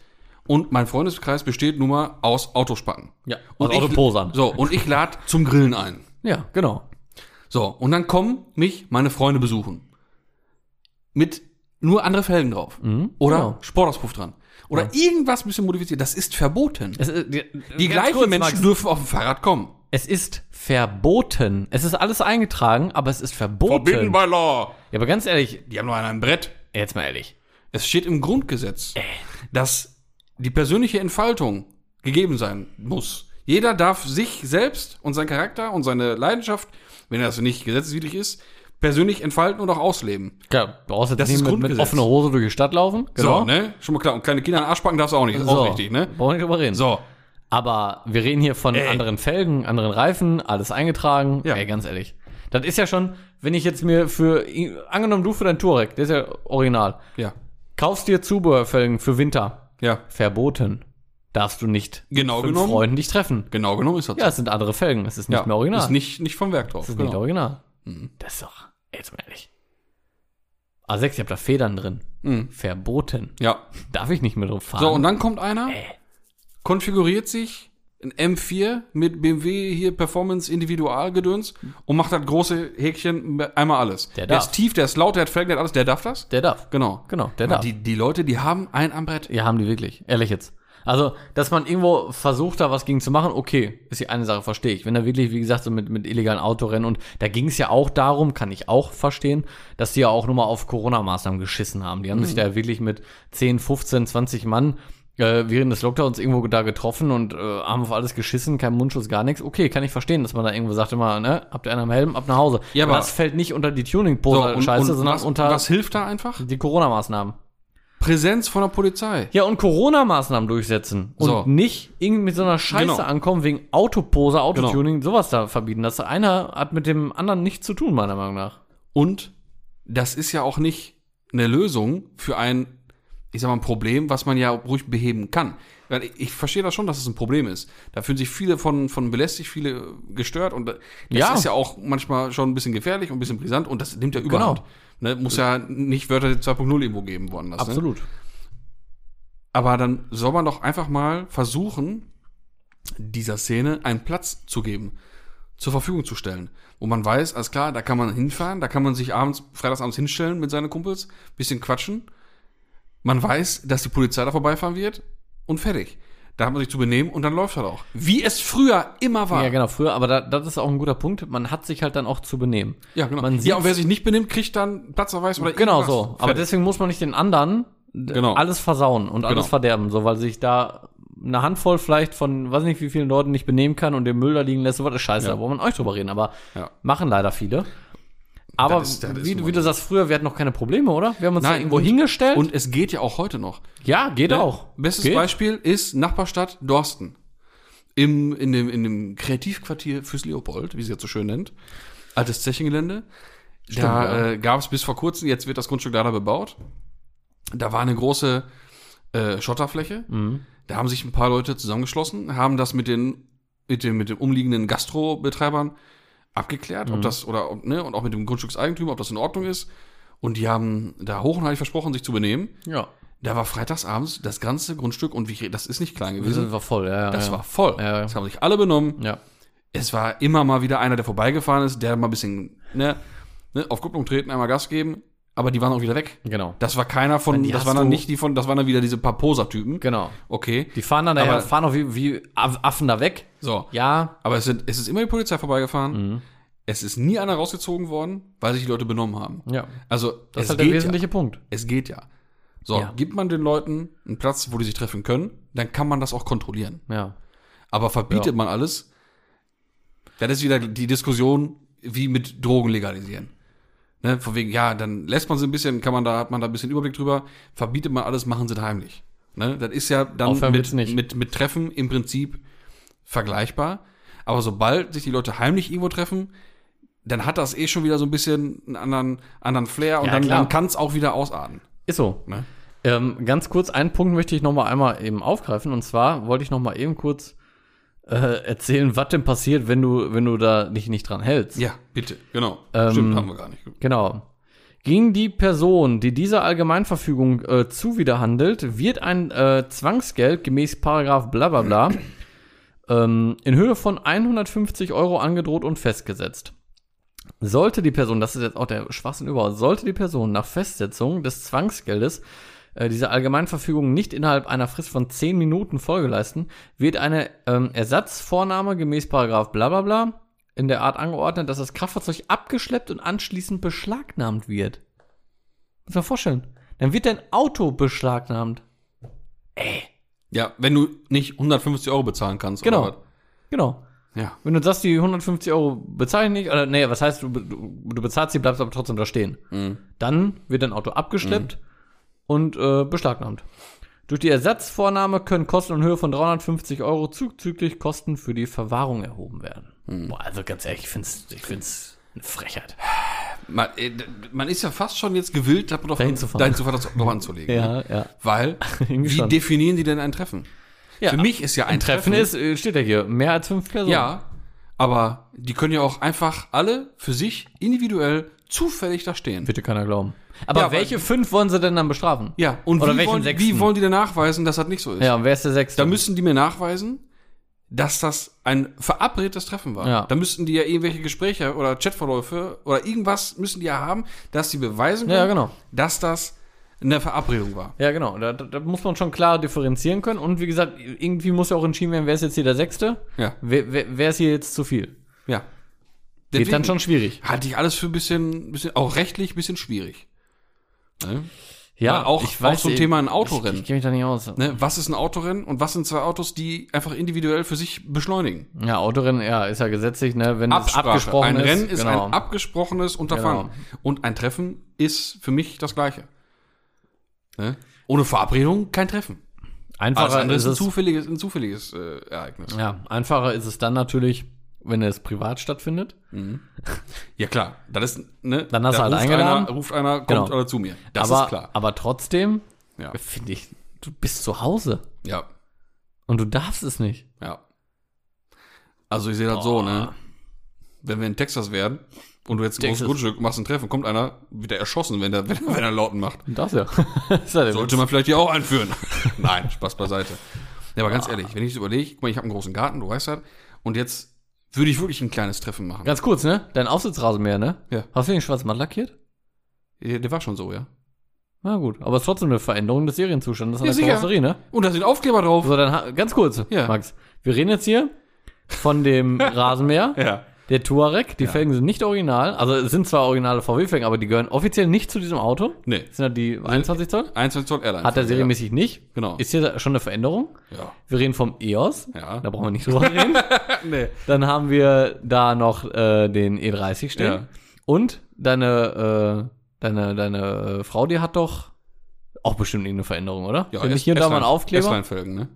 S1: und mein Freundeskreis besteht nun mal aus Autospacken.
S2: ja,
S1: Und ich-
S2: Autoposern.
S1: So, und ich lade zum Grillen ein.
S2: Ja, genau.
S1: So, und dann kommen mich meine Freunde besuchen. Mit nur andere Felgen drauf. Oder
S2: genau.
S1: Sportauspuff dran. Oder irgendwas ein bisschen modifiziert. Das ist verboten.
S2: Es die
S1: Die gleichen Menschen dürfen auf dem Fahrrad kommen.
S2: Es ist verboten. Es ist alles eingetragen, aber es ist verboten.
S1: by law.
S2: Ja, aber ganz ehrlich,
S1: Die haben nur einen Brett.
S2: jetzt mal ehrlich.
S1: Es steht im Grundgesetz, dass die persönliche Entfaltung gegeben sein muss. Jeder darf sich selbst und seinen Charakter und seine Leidenschaft, wenn das nicht gesetzeswidrig ist, persönlich entfalten und auch ausleben.
S2: Klar, du brauchst jetzt
S1: Das
S2: nicht
S1: ist
S2: mit, mit offener Hose durch die Stadt laufen.
S1: So, ne? Schon mal klar. Und kleine Kinder an den Arsch packen darfst du auch nicht. Ist
S2: So,
S1: auch richtig, ne?
S2: Brauchen wir nicht drüber reden.
S1: So.
S2: Aber wir reden hier von
S1: Ey.
S2: anderen Felgen, anderen Reifen, alles eingetragen.
S1: Ja.
S2: Ey, ganz ehrlich. Das ist ja schon, wenn ich jetzt mir für, angenommen du für dein Touareg, der ist ja original,
S1: Ja.
S2: kaufst dir Zubehörfelgen für Winter,
S1: Ja.
S2: verboten. Darfst du nicht
S1: Genau
S2: mit
S1: genommen.
S2: Freunden dich treffen.
S1: Genau genommen ist das.
S2: Ja, es sind andere Felgen, es ist nicht mehr original.
S1: Ist nicht, nicht vom Werk drauf.
S2: Das ist
S1: genau.
S2: nicht original. Das ist doch, jetzt mal ehrlich. A6, ich hab da Federn drin.
S1: Mhm.
S2: Verboten.
S1: Ja.
S2: Darf ich nicht mehr drauf fahren.
S1: So, und dann kommt einer, konfiguriert sich ein M4 mit BMW hier Performance Individualgedöns und macht das große Häkchen einmal alles.
S2: Der
S1: der
S2: darf.
S1: ist tief, der ist laut, der hat Felgen, der hat alles, der darf das?
S2: der darf.
S1: Genau.
S2: Genau, der darf.
S1: Die, die Leute, die haben ein am Brett.
S2: Ja, haben die wirklich. Ehrlich jetzt. Also, dass man irgendwo versucht, da was gegen zu machen, okay, ist die eine Sache, verstehe ich. Wenn er wirklich, wie gesagt, so mit, mit illegalen Autorennen und da ging es ja auch darum, kann ich auch verstehen, dass die ja auch nur mal auf Corona-Maßnahmen geschissen haben. Die haben sich da wirklich mit 10, 15, 20 Mann äh, während des Lockdowns irgendwo da getroffen und äh, haben auf alles geschissen, kein Mundschutz, gar nichts. Okay, kann ich verstehen, dass man da irgendwo sagt immer, ne, habt ihr einen am Helm, ab nach Hause.
S1: Ja, aber-
S2: das fällt nicht unter die
S1: So,
S2: Tuning-Pose-Scheiße, sondern
S1: was,
S2: unter
S1: was hilft da einfach?
S2: die Corona-Maßnahmen.
S1: Präsenz von der Polizei.
S2: Ja, und Corona-Maßnahmen durchsetzen. Und
S1: So.
S2: nicht irgendwie mit so einer Scheiße
S1: Genau.
S2: ankommen, wegen Autopose, Autotuning, sowas da verbieten. Das einer hat mit dem anderen nichts zu tun, meiner Meinung nach.
S1: Und das ist ja auch nicht eine Lösung für ein, ich sag mal, ein Problem, was man ja ruhig beheben kann. Weil ich, ich verstehe das schon, dass es ein Problem ist. Da fühlen sich viele von, von belästigt, viele gestört und das
S2: Ja.
S1: ist ja auch manchmal schon ein bisschen gefährlich und ein bisschen brisant und das nimmt ja überhand. Ne, muss ja nicht Wörter 2.0 irgendwo geben woanders. Ne? Aber dann soll man doch einfach mal versuchen, dieser Szene einen Platz zu geben, zur Verfügung zu stellen. Wo man weiß, alles klar, da kann man hinfahren, da kann man sich abends, freitagsabends hinstellen mit seinen Kumpels, bisschen quatschen. Man weiß, dass die Polizei da vorbeifahren wird und fertig. Da hat man sich zu benehmen und dann läuft das auch. Wie es früher immer war.
S2: Ja, genau, früher, aber da, das ist auch ein guter Punkt. Man hat sich halt dann auch zu benehmen.
S1: Ja, genau.
S2: Man
S1: ja, und wer sich nicht benimmt, kriegt dann Platzverweis oder
S2: genau so. Aber
S1: Fertig.
S2: deswegen muss man nicht den anderen
S1: Genau.
S2: alles versauen und alles
S1: Genau.
S2: verderben, so weil sich da eine Handvoll vielleicht von, weiß nicht wie vielen Leuten nicht benehmen kann und den Müll da liegen lässt, so was ist scheiße,
S1: Ja.
S2: da wollen wir euch drüber reden, aber
S1: Ja.
S2: machen leider viele. Aber
S1: Das ist- das
S2: wie, wie du sagst, früher, wir hatten noch keine Probleme, oder? Wir haben uns da
S1: Nein,
S2: irgendwo
S1: und-
S2: hingestellt.
S1: Und es geht ja auch heute noch.
S2: ja, geht
S1: Ne?
S2: auch.
S1: Bestes
S2: geht.
S1: Beispiel ist Nachbarstadt Dorsten. Im, in, dem, in dem Kreativquartier fürs Leopold, wie sie jetzt so schön nennt. Altes Zechengelände. da
S2: ja.
S1: äh, gab es bis vor kurzem, jetzt wird das Grundstück leider bebaut. Da war eine große äh, Schotterfläche.
S2: Mhm.
S1: Da haben sich ein paar Leute zusammengeschlossen, haben das mit den, mit den, mit den umliegenden Gastrobetreibern abgeklärt,
S2: Mhm.
S1: ob das, oder, ne, und auch mit dem Grundstückseigentümer, ob das in Ordnung ist. Und die haben da hoch und heilig versprochen, sich zu benehmen.
S2: Ja.
S1: Da war freitagsabends das ganze Grundstück und wie, ich- das ist nicht klein gewesen.
S2: sind wir voll, ja. ja
S1: Das
S2: ja.
S1: war voll.
S2: Ja.
S1: Das haben sich alle benommen.
S2: Ja.
S1: Es war immer mal wieder einer, der vorbeigefahren ist, der mal ein bisschen ne, ne, auf Kupplung treten, einmal Gas geben, aber die waren auch wieder weg.
S2: Genau.
S1: Das war keiner von,
S2: Die
S1: das waren dann nicht die von, das waren dann wieder diese paar Poser-Typen.
S2: Genau.
S1: Okay.
S2: Die fahren dann daher,
S1: Aber-
S2: fahren auch wie, wie Aff- Affen da weg.
S1: So.
S2: Ja.
S1: Aber es, sind, es ist immer die Polizei vorbeigefahren.
S2: Mhm.
S1: Es ist nie einer rausgezogen worden, weil sich die Leute benommen haben.
S2: Ja.
S1: Also,
S2: Das ist halt der wesentliche
S1: ja.
S2: Punkt.
S1: Es geht ja. So,
S2: Ja.
S1: gibt man den Leuten einen Platz, wo die sich treffen können, dann kann man das auch kontrollieren.
S2: Ja.
S1: Aber verbietet
S2: Ja.
S1: man alles, dann ist wieder die Diskussion, wie mit Drogen legalisieren. Ne, von wegen, ja, dann lässt man sie ein bisschen, kann man da, hat man da ein bisschen Überblick drüber, verbietet man alles, machen sie es heimlich. Ne, das ist ja dann
S2: Aufhören
S1: mit,
S2: nicht.
S1: mit, mit Treffen im Prinzip vergleichbar. Aber sobald sich die Leute heimlich irgendwo treffen, dann hat das eh schon wieder so ein bisschen einen anderen, anderen Flair und
S2: Ja,
S1: dann, dann kann es auch wieder ausarten.
S2: Ist so.
S1: Ne?
S2: Ähm, ganz kurz, einen Punkt möchte ich noch mal einmal eben aufgreifen. Und zwar wollte ich noch mal eben kurz äh, erzählen, was denn passiert, wenn du, wenn du da dich nicht dran hältst.
S1: Ja, bitte, genau.
S2: Ähm,
S1: Stimmt, haben wir gar nicht.
S2: Genau. Gegen die Person, die dieser Allgemeinverfügung äh, zuwiderhandelt, wird ein äh, Zwangsgeld gemäß Paragraph bla bla bla ähm, in Höhe von 150 Euro angedroht und festgesetzt. Sollte die Person, das ist jetzt auch der Schwachsinn überhaupt, sollte die Person nach Festsetzung des Zwangsgeldes äh, diese Allgemeinverfügung nicht innerhalb einer Frist von 10 Minuten Folge leisten, wird eine ähm, Ersatzvornahme gemäß Paragraph bla bla bla in der Art angeordnet, dass das Kraftfahrzeug abgeschleppt und anschließend beschlagnahmt wird. Muss man vorstellen. Dann wird dein Auto beschlagnahmt.
S1: Ja, wenn du nicht 150 Euro bezahlen kannst.
S2: Genau. Genau.
S1: Ja.
S2: Wenn du sagst, die 150 Euro bezahle ich nicht, oder nee, was heißt, du, du, du bezahlst sie, bleibst aber trotzdem da stehen.
S1: Mhm.
S2: Dann wird dein Auto abgeschleppt und äh, beschlagnahmt. Durch die Ersatzvornahme können Kosten in Höhe von 350 Euro zuzüglich Kosten für die Verwahrung erhoben werden.
S1: Mhm.
S2: Boah, also ganz ehrlich, ich find's, ich find's eine Frechheit.
S1: Man, äh, man ist ja fast schon jetzt gewillt, da doch
S2: Dahin zu fahren.
S1: dahin zu fahren, das noch anzulegen. ne?
S2: Ja, ja.
S1: Weil, wie
S2: schon.
S1: definieren die denn ein Treffen?
S2: ja.
S1: Für mich ist ja ein,
S2: Ein Treffen ist, äh, steht ja hier, mehr als fünf Personen.
S1: Ja, aber die können ja auch einfach alle für sich individuell zufällig da stehen.
S2: Bitte keiner glauben. Aber
S1: Ja,
S2: welche fünf wollen sie denn dann bestrafen?
S1: Ja, und
S2: Oder
S1: wie, wollen,
S2: sechsten?
S1: wie wollen die denn nachweisen, dass das nicht so ist?
S2: Ja, und wer ist der Sechste?
S1: Da müssen die mir nachweisen, dass das ein verabredetes Treffen war.
S2: Ja.
S1: Da müssten die ja irgendwelche Gespräche oder Chatverläufe oder irgendwas müssen die ja haben, dass sie beweisen können,
S2: Ja, genau.
S1: dass das eine Verabredung war.
S2: Ja, genau. Da, da, muss man schon klar differenzieren können. Und wie gesagt, irgendwie muss ja auch entschieden werden, wer ist jetzt hier der Sechste?
S1: Ja.
S2: Wer, wer, wer ist hier jetzt zu viel?
S1: Ja.
S2: Wird dann schon schwierig.
S1: Halte ich alles für ein bisschen, bisschen auch rechtlich ein bisschen schwierig. Ne?
S2: Ja,
S1: Weil auch- auch so ein
S2: ich-
S1: Thema ein
S2: Ich,
S1: Autorennen.
S2: ich kenne mich da nicht aus.
S1: Ne? Was ist ein Autorennen und was sind zwei Autos, die einfach individuell für sich beschleunigen?
S2: Ja, Autorennen, ja, ist ja gesetzlich, ne? Wenn es
S1: Absprache.
S2: abgesprochen
S1: ein
S2: ist.
S1: Rennen ist
S2: genau.
S1: ein abgesprochenes Unterfangen. Und ein Treffen ist für mich das Gleiche. Ne? Ohne Verabredung kein Treffen.
S2: Einfacher ist
S1: ist ein
S2: es,
S1: zufälliges, ein zufälliges äh, Ereignis.
S2: ja, einfacher ist es dann natürlich, wenn es privat stattfindet.
S1: Ja klar, das ist, ne,
S2: Dann hast
S1: da
S2: du halt
S1: ruft
S2: eingeladen.
S1: Einer, ruft einer, kommt
S2: Genau.
S1: oder zu mir. Das
S2: aber,
S1: ist klar.
S2: aber trotzdem,
S1: Ja.
S2: finde ich, du bist zu Hause
S1: Ja,
S2: und du darfst es nicht.
S1: ja. Also ich sehe das so, ne? Wenn wir in Texas wären und du jetzt ein großes. Grundstück machst ein Treffen, kommt einer, wird er erschossen, wenn der, wenn, wenn er Lauten macht.
S2: Das ja. das ja
S1: Sollte
S2: Witz.
S1: man vielleicht hier auch einführen. Nein, Spaß beiseite. Ja, aber ganz ehrlich, wenn ich so überlege, guck mal, ich habe einen großen Garten, du weißt das, und jetzt würde ich wirklich ein kleines Treffen machen.
S2: Ganz kurz, ne? Dein Aufsitzrasenmäher, ne?
S1: Ja.
S2: Hast du den schwarz matt lackiert?
S1: Der, der war schon so, ja.
S2: Na gut, aber es ist trotzdem eine Veränderung des Serienzustandes an
S1: Ja,
S2: der
S1: sicher.
S2: Karosserie, ne?
S1: Und da sind Aufkleber drauf.
S2: So, dann ganz kurz,
S1: Ja.
S2: Max. Wir reden jetzt hier von dem Rasenmäher,
S1: Ja.
S2: Der Touareg. Die Felgen sind nicht original. Also es sind zwar originale VW-Felgen, aber die gehören offiziell nicht zu diesem Auto.
S1: Nee.
S2: Das sind ja die 21 Zoll.
S1: 21 Zoll Airline.
S2: Hat er serienmäßig nicht.
S1: Genau.
S2: Ist hier schon eine Veränderung.
S1: Ja.
S2: Wir reden vom EOS.
S1: Ja.
S2: Da brauchen wir nicht drüber reden.
S1: Nee.
S2: Dann haben wir da noch äh, den E30 stehen.
S1: Ja.
S2: Und deine, äh, deine, deine äh, Frau, die hat doch auch bestimmt irgendeine Veränderung, oder?
S1: Ja,
S2: Wenn nicht hier und da mal ein Aufkleber.
S1: S-Line-Felgen, ne?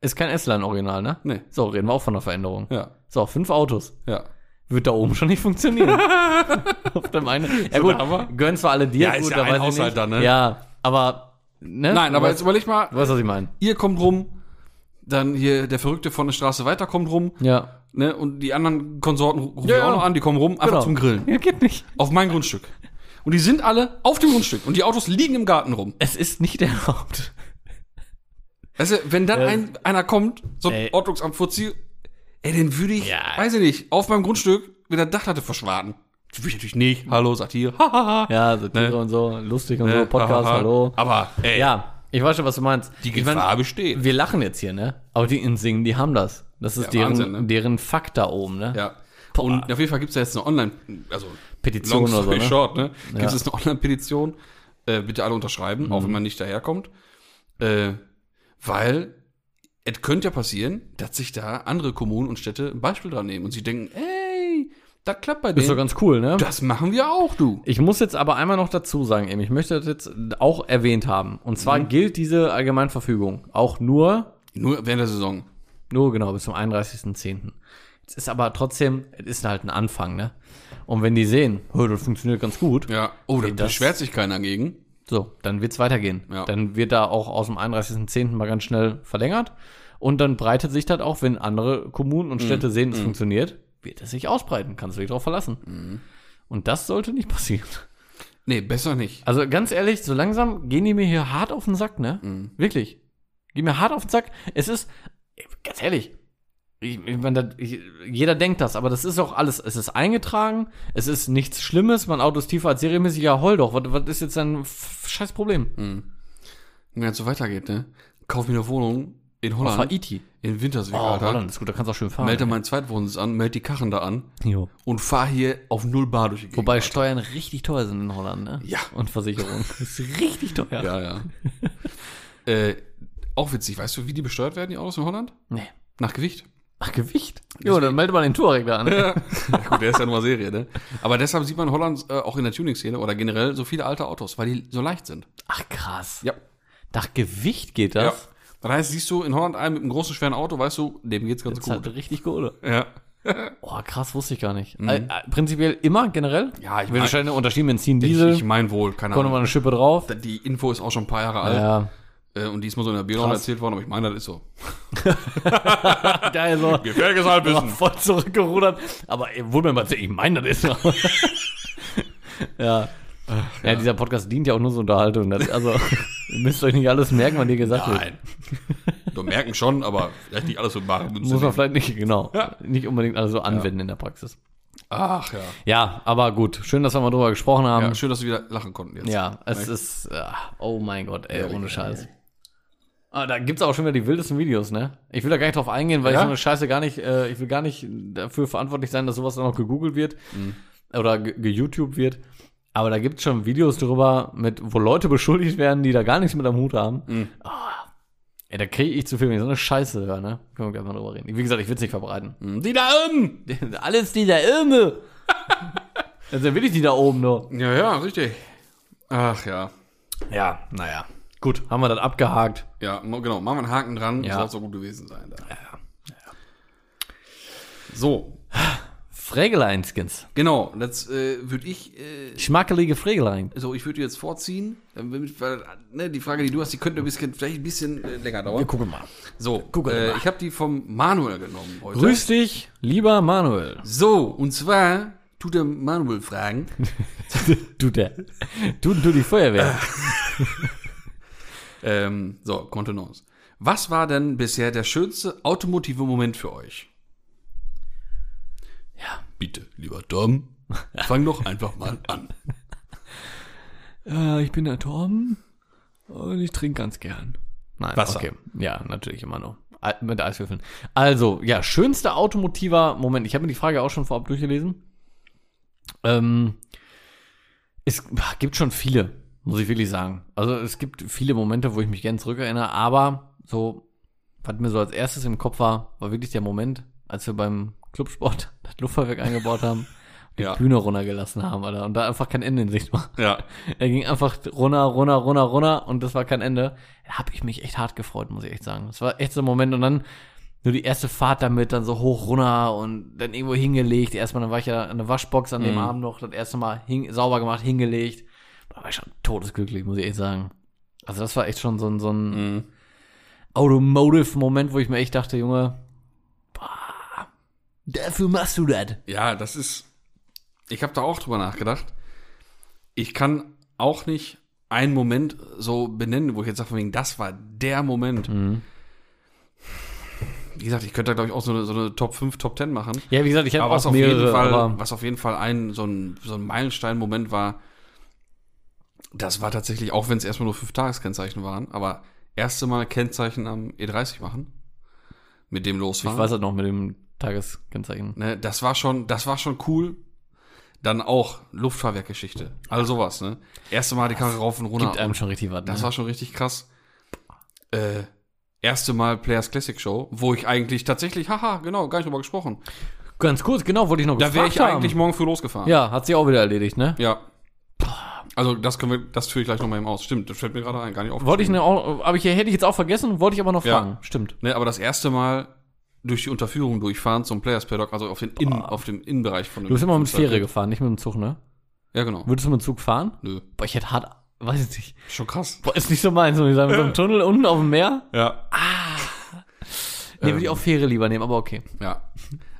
S2: Ist kein S-Line-Original, ne?
S1: Nee.
S2: So, reden wir auch von einer Veränderung.
S1: Ja.
S2: So, fünf Autos.
S1: Ja.
S2: Wird da oben schon nicht funktionieren. Auf dem einen. Ja,
S1: So
S2: gut,
S1: Hammer.
S2: gönnen zwar alle dir.
S1: Ja, ist
S2: gut,
S1: ja
S2: da
S1: ein Haushalt dann, ne?
S2: Ja, aber. Ne?
S1: Nein,
S2: du
S1: aber
S2: weißt,
S1: jetzt überleg mal,
S2: du weißt, was ich meine.
S1: ihr kommt rum, dann hier der Verrückte von der Straße weiter kommt rum,
S2: Ja.
S1: ne? Und die anderen Konsorten rufen
S2: Ja,
S1: die auch
S2: ja.
S1: noch an, die kommen rum, einfach
S2: Genau.
S1: zum Grillen.
S2: Ja, geht nicht.
S1: Auf mein Grundstück. Und die sind alle auf dem Grundstück. Und die Autos liegen im Garten rum.
S2: Es ist nicht erlaubt.
S1: Weißt du, wenn dann
S2: Ja.
S1: ein, einer kommt, so ein. Ordnungsamt Fuzzi, ey, den würde ich,
S2: Ja.
S1: weiß ich nicht, auf meinem Grundstück mit der Dachplatte verschwaden. Das würde ich natürlich nicht. Hallo, Satire.
S2: Ja, Satire
S1: Ne?
S2: und so, lustig und so,
S1: Ne?
S2: Podcast,
S1: Hahaha.
S2: hallo.
S1: Aber, ey,
S2: Ja, ich weiß schon, was du meinst.
S1: die
S2: ich mein,
S1: Gefahr besteht.
S2: wir lachen jetzt hier, ne? Aber die Insingen, die haben das. Das ist
S1: Ja,
S2: deren,
S1: Wahnsinn, ne?
S2: deren Fakt da oben, ne?
S1: Ja. Und auf jeden Fall gibt's ja jetzt eine Online, also
S2: Petition
S1: long
S2: oder so, ne?
S1: short, ne? Gibt
S2: Ja.
S1: es jetzt eine Online-Petition? Äh, bitte alle unterschreiben, auch wenn man nicht daherkommt. Äh, weil es könnte ja passieren, dass sich da andere Kommunen und Städte ein Beispiel dran nehmen und sie denken, ey, das klappt bei
S2: Ist doch
S1: denen.
S2: ganz cool, ne?
S1: Das machen wir auch, du.
S2: Ich muss jetzt aber einmal noch dazu sagen, eben, ich möchte das jetzt auch erwähnt haben. Und zwar
S1: Mhm.
S2: gilt diese Allgemeinverfügung auch nur,
S1: Nur während der Saison.
S2: nur genau bis zum 31.10. Es ist aber trotzdem, es ist halt ein Anfang, ne? Und wenn die sehen, oh, das funktioniert ganz gut,
S1: Ja. Oh, da beschwert sich keiner gegen.
S2: So, dann wird's weitergehen.
S1: Ja.
S2: Dann wird da auch aus dem 31.10. mal ganz schnell verlängert. Und dann breitet sich das auch, wenn andere Kommunen
S1: Mhm.
S2: und Städte sehen, es funktioniert, wird es sich ausbreiten. Kannst du dich darauf verlassen.
S1: Mhm.
S2: Und das sollte nicht passieren.
S1: Nee, besser nicht.
S2: Also ganz ehrlich, so langsam gehen die mir hier hart auf den Sack, ne?
S1: Mhm.
S2: Wirklich. Gehen mir hart auf den Sack. Es ist, ganz ehrlich, Ich, ich meine, jeder denkt das, aber das ist auch alles. Es ist eingetragen, es ist nichts Schlimmes, mein Auto ist tiefer als serienmäßig. Ja, heul doch. Was, was ist jetzt ein f- scheiß Problem?
S1: Und wenn es so weitergeht, ne? Kauf mir eine Wohnung in
S2: Auf
S1: Holland.
S2: Haiti.
S1: In Winterswijk,
S2: Oh,
S1: Alter.
S2: Holland ist gut, da kannst du auch schön fahren.
S1: Melde meinen Zweitwohnsitz an, melde die Karren da an
S2: Jo.
S1: und fahr hier auf null Bar durch die Gegend.
S2: Wobei
S1: Alter.
S2: Steuern richtig teuer sind in Holland, ne?
S1: Ja.
S2: Und Versicherung. Das ist richtig teuer.
S1: Ja, ja. äh, auch witzig, weißt du, wie die besteuert werden, die Autos in Holland?
S2: Nee.
S1: Nach Gewicht.
S2: Ach, Gewicht? Jo, dann melde mal den Touareg da an.
S1: Ja. Gut, der ist ja nur Serie, ne? Aber deshalb sieht man in Holland äh, auch in der Tuning-Szene oder generell so viele alte Autos, weil die so leicht sind.
S2: Ach, krass.
S1: Ja.
S2: Nach Gewicht geht
S1: Ja.
S2: das?
S1: Das heißt, siehst du in Holland einen mit einem großen, schweren Auto, weißt du, dem geht's ganz
S2: Das
S1: gut.
S2: halt richtig Kohle.
S1: Ja.
S2: Oh, krass, wusste ich gar nicht. Äh, äh, prinzipiell immer, generell?
S1: Ja, ich mein-
S2: unterscheiden unterschieden Benzin,
S1: Ich,
S2: Diesel.
S1: ich mein wohl, keine
S2: Kommt
S1: Ahnung.
S2: nochmal eine Schippe drauf.
S1: Die Info ist auch schon ein paar Jahre alt.
S2: Ja.
S1: Äh, und die ist mal so in der Bierlaune erzählt worden, aber ich meine, das ist so.
S2: Geil, so.
S1: Gefährliches Halbwissen.
S2: voll zurückgerudert. Aber wohl mir mal, ich meine, das ist noch. ja. ja. dieser Podcast dient ja auch nur zur Unterhaltung. Das, also, ihr müsst euch nicht alles merken, was dir gesagt wird.
S1: Nein. Du merken schon, aber vielleicht nicht alles so Münze.
S2: Muss man
S1: nehmen.
S2: vielleicht nicht, genau,
S1: Ja.
S2: nicht unbedingt alles so anwenden in der Praxis.
S1: Ach ja.
S2: Ja, aber gut. Schön, dass wir mal drüber gesprochen haben.
S1: Ja, schön, dass wir wieder lachen konnten jetzt.
S2: Ja, es ist, ja, oh mein Gott, ey, ohne Scheiß. Ah, da gibt's auch schon wieder die wildesten Videos, ne? Ich will da gar nicht drauf eingehen, weil
S1: Ja?
S2: ich so eine Scheiße gar nicht, äh, ich will gar nicht dafür verantwortlich sein, dass sowas dann noch gegoogelt wird
S1: Mhm.
S2: oder ge- ge-YouTube wird. Aber da gibt's schon Videos drüber, mit, wo Leute beschuldigt werden, die da gar nichts mit am Hut haben.
S1: Mhm.
S2: Ah, ey, da kriege ich zu viel, wenn ich so eine Scheiße höre, ne? Können wir gleich mal drüber reden. Wie gesagt, ich will's nicht verbreiten.
S1: Die da oben!
S2: Alles dieser Irme! Also will ich die da oben nur.
S1: Ja, ja, richtig. Ach ja.
S2: Ja, naja. Gut, haben wir das abgehakt.
S1: Ja, genau. Machen wir einen Haken dran.
S2: Ja.
S1: Soll so gut gewesen sein. Da. So,
S2: Frägeleinskins.
S1: genau. Jetzt äh, würde ich, äh,
S2: Schmackelige Frägelein.
S1: so ich würde jetzt vorziehen, damit- weil ne, die Frage, die du hast, die könnte ein bisschen, vielleicht ein bisschen äh, länger dauern.
S2: gucken mal.
S1: So,
S2: gucken
S1: äh,
S2: mal.
S1: ich habe die vom Manuel genommen heute.
S2: Grüß dich, lieber Manuel.
S1: So, und zwar tut der Manuel fragen.
S2: Du der. Du, du die Feuerwehr.
S1: Ähm, so, Kontenance. Was war denn bisher der schönste automotive Moment für euch?
S2: Ja.
S1: Bitte, lieber Tom, fang doch einfach mal an.
S2: Äh, ich bin der Tom und ich trinke ganz gern. Nein,
S1: Wasser.
S2: okay. Ja, natürlich immer noch. Mit Eiswürfeln. Also, ja, schönster automotiver Moment. Ich habe mir die Frage auch schon vorab durchgelesen. Ähm, es gibt schon viele, muss ich wirklich sagen. Also es gibt viele Momente, wo ich mich gerne zurückerinnere, aber so, was mir so als erstes im Kopf war, war wirklich der Moment, als wir beim Clubsport das Luftfahrwerk eingebaut haben, die
S1: Ja.
S2: Bühne runtergelassen haben, Alter, und da einfach kein Ende in Sicht war.
S1: Ja.
S2: Er ging einfach runter, runter, runter, runter und das war kein Ende. Da habe ich mich echt hart gefreut, muss ich echt sagen. Das war echt so ein Moment und dann nur die erste Fahrt damit, dann so hoch runter und dann irgendwo hingelegt. Erstmal, dann war ich ja in der Waschbox an dem Abend noch, das erste Mal hin, sauber gemacht, hingelegt. Da war ich schon todesglücklich, muss ich echt sagen. Also das war echt schon so ein, so ein
S1: Mhm.
S2: Automotive-Moment, wo ich mir echt dachte, Junge, boah, dafür machst du das.
S1: Ja, das ist. Ich habe da auch drüber nachgedacht. Ich kann auch nicht einen Moment so benennen, wo ich jetzt sage, von wegen, das war der Moment.
S2: Mhm.
S1: Wie gesagt, ich könnte da, glaube ich, auch so eine, so eine Top 5, Top 10 machen.
S2: Ja, wie gesagt, ich habe
S1: Aber was
S2: auch
S1: auf,
S2: mehrere,
S1: jeden Fall,
S2: aber
S1: was auf jeden Fall ein so ein, so ein Meilenstein-Moment war, das war tatsächlich, auch wenn es erstmal nur fünf Tageskennzeichen waren, aber erste Mal Kennzeichen am E30 machen. Mit dem
S2: ich
S1: losfahren.
S2: weiß halt noch mit dem Tageskennzeichen.
S1: Ne, das war schon, das war schon cool. Dann auch Luftfahrwerkgeschichte. All sowas, ne? Erste Mal die Karre rauf und runter.
S2: Gibt einem schon richtig was.
S1: das
S2: ne?
S1: war schon richtig krass. Äh, erste Mal Players Classic Show, wo ich eigentlich tatsächlich, haha, genau, gar nicht drüber gesprochen.
S2: Ganz kurz, genau, wollte ich noch
S1: Da wäre ich
S2: haben.
S1: eigentlich morgen für losgefahren.
S2: Ja, hat sich auch wieder erledigt, ne?
S1: Ja. Also das können wir, das führe ich gleich nochmal eben aus. Stimmt, das fällt mir gerade ein, gar nicht auf.
S2: Wollte ich ne, auch, aber ich hätte ich jetzt auch vergessen, wollte ich aber noch
S1: Ja.
S2: fragen. Stimmt.
S1: Ne, aber das erste Mal durch die Unterführung durchfahren zum Players Paddock, also auf, den Innen, auf dem Innenbereich von dem.
S2: Du bist immer mit. Fähre gefahren, nicht mit dem Zug, ne?
S1: Ja, genau.
S2: Würdest du mit dem Zug fahren?
S1: Nö.
S2: Boah, ich hätte hart, weiß ich nicht.
S1: Schon krass.
S2: Boah, ist nicht so meins, muss ich sagen. Mit so einem Tunnel unten auf dem Meer?
S1: Ja.
S2: Nee, würde ich auch Fähre lieber nehmen, aber okay.
S1: Ja.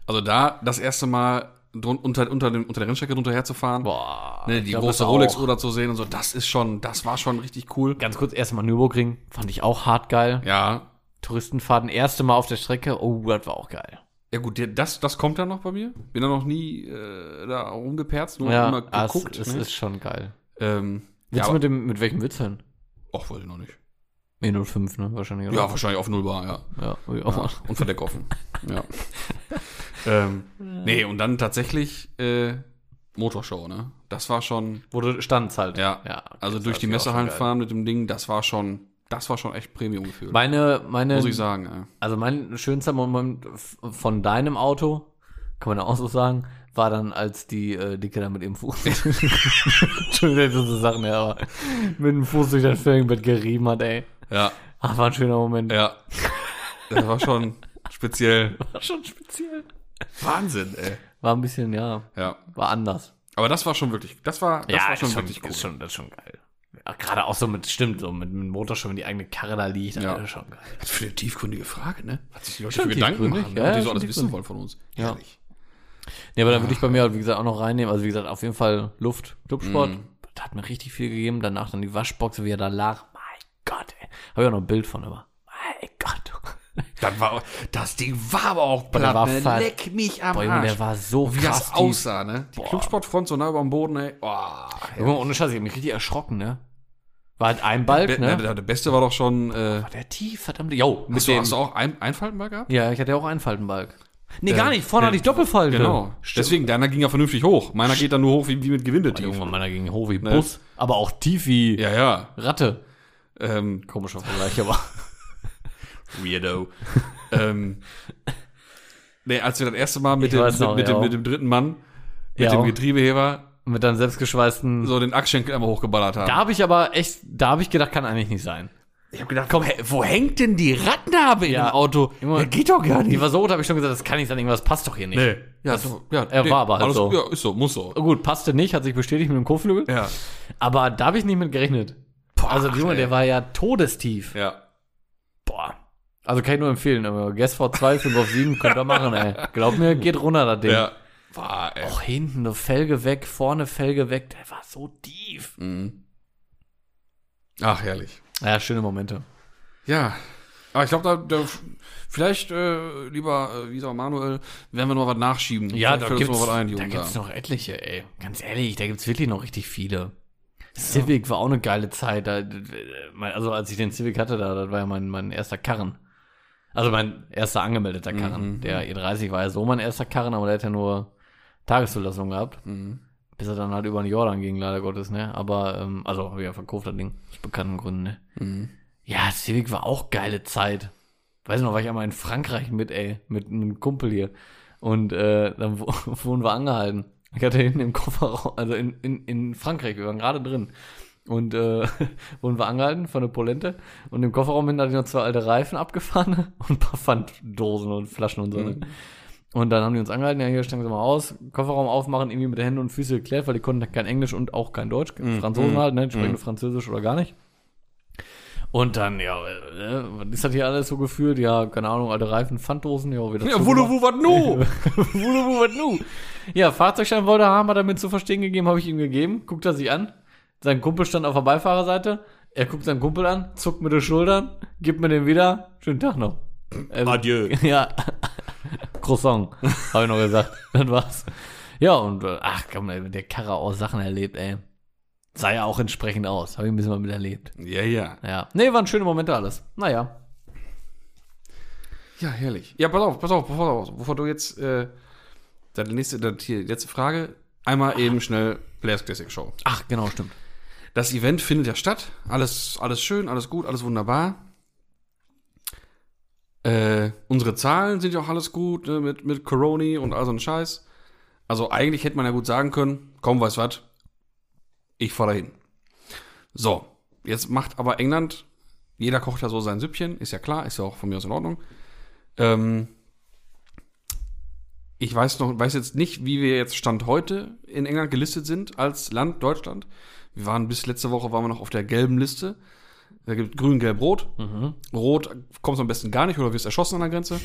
S1: Also da das erste Mal drun- unter, unter, dem, unter der Rennstrecke drunter herzufahren,
S2: Boah.
S1: ne, die große
S2: das.
S1: Rolex-Uhr zu sehen und so, das ist schon, das war schon richtig cool.
S2: Ganz kurz, erstmal Nürburgring. Fand ich auch hart geil.
S1: Ja.
S2: Touristenfahrten, erste Mal auf der Strecke. Oh, das war auch geil.
S1: Ja gut, das, das kommt dann noch bei mir. Bin da noch nie äh, da rumgeperzt, nur
S2: Ja,
S1: immer
S2: ah, es,
S1: geguckt.
S2: es
S1: ne?
S2: ist schon geil.
S1: ähm,
S2: Willst
S1: ja,
S2: mit dem, mit welchem Witz hin?
S1: ach, weiß ich noch nicht.
S2: E05, ne? Wahrscheinlich, oder?
S1: Ja, wahrscheinlich auf Nullbar. Ja,
S2: ja. ja.
S1: Und Verdeck offen. ja. ähm, nee, und dann tatsächlich äh, Motorshow, ne? Das war schon,
S2: Wo du standst halt.
S1: ja,
S2: ja
S1: also durch die Messehallen fahren mit dem Ding, das war schon, das war schon echt Premium-Gefühl.
S2: Meine, meine,
S1: Muss ich sagen, ey.
S2: also mein schönster Moment von deinem Auto, kann man auch so sagen, war dann, als die äh, Dicke da mit ihrem Fuß, Entschuldigung, so Sachen, ja, aber mit dem Fuß durch das Felgenbett gerieben hat, ey.
S1: Ja,
S2: Ach, war ein schöner Moment.
S1: ja. Das war schon speziell.
S2: War schon speziell.
S1: Wahnsinn, ey.
S2: War ein bisschen, ja,
S1: Ja.
S2: war anders.
S1: Aber das war schon wirklich, das war, das war schon
S2: ist
S1: wirklich cool.
S2: Ist schon, das ist schon geil. Ja, Gerade auch so mit, stimmt, so mit, mit Motor schon, wenn die eigene Karre da liegt,
S1: Ja.
S2: das ist schon geil.
S1: Was für eine tiefgründige Frage, ne? Was sich die Leute
S2: Schon
S1: Gedanken machen,
S2: ja,
S1: ne? die
S2: ja,
S1: so
S2: schon
S1: alles wissen wollen von uns.
S2: Ja.
S1: Herrlich.
S2: Nee, aber dann würde ich bei mir halt, wie gesagt, auch noch reinnehmen. Also, wie gesagt, auf jeden Fall Luft, Clubsport.
S1: Mhm.
S2: Das hat mir richtig viel gegeben. Danach dann die Waschbox, wie er da lag. Mein Gott, ey. Habe ich auch noch ein Bild von, aber. Mein Gott.
S1: Das, war, das Ding war aber auch
S2: der
S1: platt,
S2: war
S1: ne? Leck mich am
S2: Boah, Junge,
S1: Arsch.
S2: der war so
S1: Wie
S2: krass
S1: das aussah, ne? Die. Clubsportfront so nah über dem Boden, ey. Boah,
S2: Junge, ohne Scheiß, ich hab mich richtig erschrocken, ne? War halt ein Balk, ne?
S1: der, der Beste war doch schon, äh,
S2: War der tief, verdammt. Jo, mit
S1: hast, du, hast du auch ein, Einfalten mal gehabt?
S2: ja, ich hatte ja auch einen Faltenbalg. Nee,
S1: Äh,
S2: gar nicht. Vorne
S1: ja,
S2: hatte ich Doppelfalte.
S1: Genau. Deswegen, deiner ging ja vernünftig hoch. Meiner geht dann nur hoch wie, wie mit Gewindetief.
S2: Irgendwann meiner ging hoch wie Bus, aber auch tief wie
S1: Ja, ja.
S2: Ratte.
S1: Ähm,
S2: Komischer Vergleich, aber.
S1: Weirdo. ähm, nee, als wir das erste Mal mit, dem,
S2: weiß noch,
S1: mit,
S2: ja.
S1: dem, mit dem dritten Mann, mit
S2: Ja.
S1: dem Getriebeheber,
S2: Mit deinem selbstgeschweißten.
S1: so den Achsschenkel einmal hochgeballert haben.
S2: Da habe ich aber echt, da habe ich gedacht, kann eigentlich nicht sein.
S1: ich hab gedacht, komm, wo hängt denn die Rattenhabe in
S2: Ja.
S1: dem Auto?
S2: Junge,
S1: Ja, geht doch gar
S2: Die
S1: nicht.
S2: war so rot, habe ich schon gesagt, das kann nicht sein, irgendwas passt doch hier nicht.
S1: Nee. Ja, so, ja,
S2: er war aber halt
S1: alles,
S2: so.
S1: Ja, ist so, muss so.
S2: Gut, passte nicht, hat sich bestätigt mit dem Kotflügel.
S1: Ja.
S2: Aber da habe ich nicht mit gerechnet. also,
S1: ach,
S2: Junge, der war ja todestief.
S1: Ja.
S2: Also kann ich nur empfehlen, aber Guess vor 2, 5 auf 7 könnt ihr machen, ey. Glaub mir, geht runter, das Ding.
S1: Ja. War, ey.
S2: Auch hinten eine Felge weg, vorne Felge weg, der war so tief.
S1: Mhm. Ach, herrlich.
S2: Ja, schöne Momente.
S1: Ja. Aber ich glaube, da, da vielleicht, äh, lieber äh, Visa Manuel, werden wir noch was nachschieben.
S2: Ja,
S1: Vielleicht
S2: da gibt's,
S1: noch was ein,
S2: da gibt's noch etliche, ey. Ganz ehrlich, da gibt's wirklich noch richtig viele. Civic war auch eine geile Zeit. Da, also als ich den Civic hatte, da, das war ja mein, mein erster Karren. Also mein erster angemeldeter Karren.
S1: Mhm.
S2: Der E30 war ja so mein erster Karren, aber der hat ja nur Tageszulassung gehabt.
S1: Mhm.
S2: Bis er dann halt über den Jordan ging, leider Gottes, ne? Aber, ähm, also hab ich ja verkauft, das Ding. Aus bekannten Gründen, ne?
S1: Mhm.
S2: Ja, Civic war auch geile Zeit. Weiß noch, war ich einmal in Frankreich mit, ey, mit einem Kumpel hier. Und äh, dann wurden wir angehalten. Ich hatte hinten im Kofferraum, also in, in, in Frankreich, wir waren gerade drin. Und äh, wurden wir angehalten von der Polente. Und im Kofferraum hinten hatte ich noch zwei alte Reifen abgefahren und ein paar Pfanddosen und Flaschen und so. Ne? Und dann haben die uns angehalten, ja, hier steigen sie mal aus, Kofferraum aufmachen, irgendwie mit den Händen und Füßen geklärt, weil die konnten kein Englisch und auch kein Deutsch. Franzosen halt, ne? Die sprechen Französisch oder gar nicht. Und dann, ja, äh, was ist das hier alles so gefühlt? Ja, keine Ahnung, alte Reifen, Pfanddosen, ja, wieder
S1: Ja, wulle, wo, wat nu?
S2: Wulle, wo, wat nu? Ja, Fahrzeugschein wollte er haben, hat er mir zu verstehen gegeben, habe ich ihm gegeben, guckt er sich an. Sein Kumpel stand auf der Beifahrerseite, er guckt seinen Kumpel an, zuckt mit den Schultern, gibt mir den wieder, schönen Tag noch. Also,
S1: Adieu.
S2: Ja, Croissant, habe ich noch gesagt, das war's. Ja, und, äh, ach komm, ey, der Karre auch Sachen erlebt, ey. Sah ja auch entsprechend aus, habe ich ein bisschen mal miterlebt.
S1: Ja, ja.
S2: Ja. Nee, waren schöne Momente alles. Naja.
S1: Ja, herrlich. Ja, pass auf, pass auf, pass auf, bevor du jetzt, äh, deine nächste, hier, die letzte Frage, einmal eben schnell Players Classic Show.
S2: Ach, genau, stimmt.
S1: Das Event findet ja statt. Alles, alles schön, alles gut, alles wunderbar. Äh, unsere Zahlen sind ja auch alles gut, ne, mit, mit Corona und all so ein Scheiß. Also eigentlich hätte man ja gut sagen können, komm, weiß was, ich fahr dahin. So, jetzt macht aber England, jeder kocht ja so sein Süppchen, ist ja klar, ist ja auch von mir aus in Ordnung. Ähm, ich weiß noch, weiß jetzt nicht, wie wir jetzt Stand heute in England gelistet sind als Land Deutschland. Wir waren bis letzte Woche waren wir noch auf der gelben Liste. Da gibt grün, gelb, rot. Rot kommst du am besten gar nicht oder wirst erschossen an der Grenze.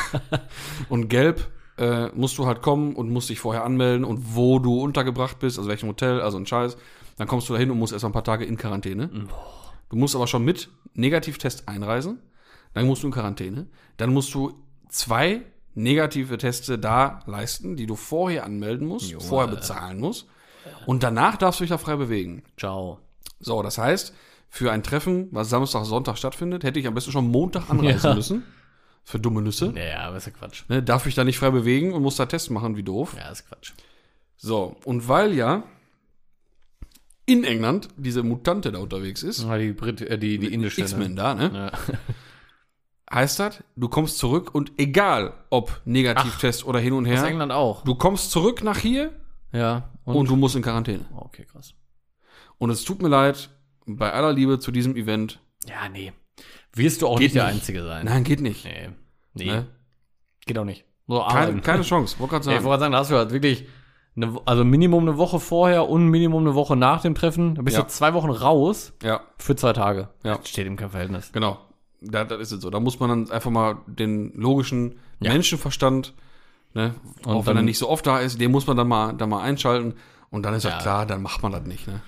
S1: und gelb äh, musst du halt kommen und musst dich vorher anmelden und wo du untergebracht bist, also welchem Hotel, also ein Scheiß. Dann kommst du da hin und musst erst mal ein paar Tage in Quarantäne. Du musst aber schon mit Negativtest einreisen. Dann musst du in Quarantäne. Dann musst du zwei negative Teste da leisten, die du vorher anmelden musst,
S2: Junge.
S1: vorher bezahlen musst. Und danach darfst du dich da frei bewegen.
S2: Ciao.
S1: So, das heißt, für ein Treffen, was Samstag, Sonntag stattfindet, hätte ich am besten schon Montag anreisen
S2: Ja.
S1: müssen. Für dumme Nüsse.
S2: Naja, aber ist ja Quatsch.
S1: Ne, darf ich da nicht frei bewegen und muss da Tests machen, wie doof.
S2: Ja, ist Quatsch.
S1: So, und weil ja in England diese Mutante da unterwegs ist,
S2: Ja, die, Brit äh, die, die indische.
S1: X-Men da, ne?
S2: Ne? Ja.
S1: Heißt das, du kommst zurück und egal ob Negativtest oder hin und
S2: Aus
S1: her,
S2: England auch.
S1: du kommst zurück nach hier
S2: Ja.
S1: und, du musst in Quarantäne.
S2: okay, krass.
S1: Und es tut mir leid, bei aller Liebe zu diesem Event.
S2: Ja, nee. Wirst du auch
S1: Geht
S2: nicht der
S1: nicht.
S2: Einzige sein.
S1: Nein, geht nicht.
S2: Nee. Nee.
S1: Ne?
S2: Geht auch nicht. So
S1: Keine, keine Chance, wollte gerade
S2: Ja, ich
S1: sagen.
S2: wollte gerade sagen, da hast du halt wirklich eine, also Minimum eine Woche vorher und Minimum eine Woche nach dem Treffen. Da bist
S1: Ja.
S2: du zwei Wochen raus
S1: Ja,
S2: für zwei Tage.
S1: Ja.
S2: Das steht ihm kein Verhältnis.
S1: genau. Da, das ist es so. Da muss man dann einfach mal den logischen
S2: Ja.
S1: Menschenverstand, ne,
S2: Und
S1: auch wenn er nicht so oft da ist, den muss man dann mal, dann mal einschalten. Und dann ist ja
S2: Ja.
S1: klar, dann macht man das nicht. Ne?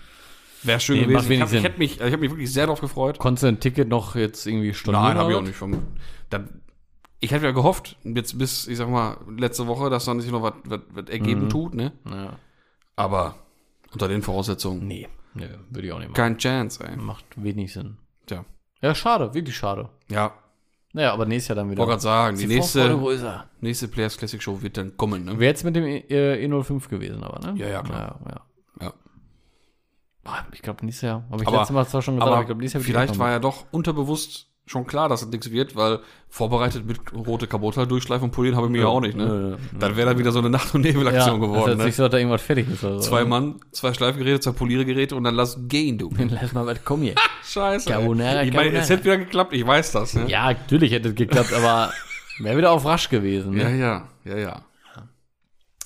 S1: Wäre schön
S2: Nee,
S1: gewesen. Ich, hab, ich, hätte mich, ich habe mich wirklich sehr darauf gefreut.
S2: Konntest du ein Ticket noch jetzt irgendwie stornieren?
S1: Nein, habe ich auch nicht. Vom, dann, ich hätte ja gehofft, jetzt bis, ich sag mal, letzte Woche, dass dann sich noch was, ergeben
S2: Mhm.
S1: tut, ne?
S2: Ja.
S1: Aber unter den Voraussetzungen,
S2: Nee. Nee, würde ich auch nicht machen.
S1: kein Chance, ey.
S2: Macht wenig Sinn.
S1: Tja.
S2: Ja, schade, wirklich schade.
S1: Ja,
S2: Naja, aber nächstes Jahr dann wieder.
S1: wollte gerade sagen, die
S2: Vorfreude
S1: nächste,
S2: größer.
S1: nächste Players Classic Show wird dann kommen, ne?
S2: Wäre jetzt mit dem äh, E05 gewesen, aber, ne?
S1: Ja, ja, klar.
S2: Ja, ja.
S1: Ja.
S2: Boah, Ich glaube, nächstes Jahr. Habe ich
S1: Aber-
S2: letztes Mal zwar schon gesagt, aber,
S1: Aber
S2: ich glaube, nächstes Jahr wird
S1: vielleicht
S2: die
S1: war ja doch unterbewusst schon klar, dass das nichts wird, weil vorbereitet mit rote Kabotta durchschleifen und polieren habe ich mir ja auch nicht, ne?
S2: Nö.
S1: Dann wäre dann wieder so eine Nacht- und Nebelaktion
S2: ja,
S1: geworden,
S2: Das
S1: ne?
S2: so, dass da irgendwas fertig ist. Oder so.
S1: Zwei Mann, zwei Schleifgeräte, zwei Poliergeräte und dann lass gehen, du.
S2: Lass mal was kommen hier.
S1: Scheiße.
S2: Carbonara.
S1: Ich meine, es hätte wieder geklappt, ich weiß das, ne?
S2: ja, natürlich hätte es geklappt, aber wäre wieder auf rasch gewesen. Ne?
S1: Ja, ja, ja, ja.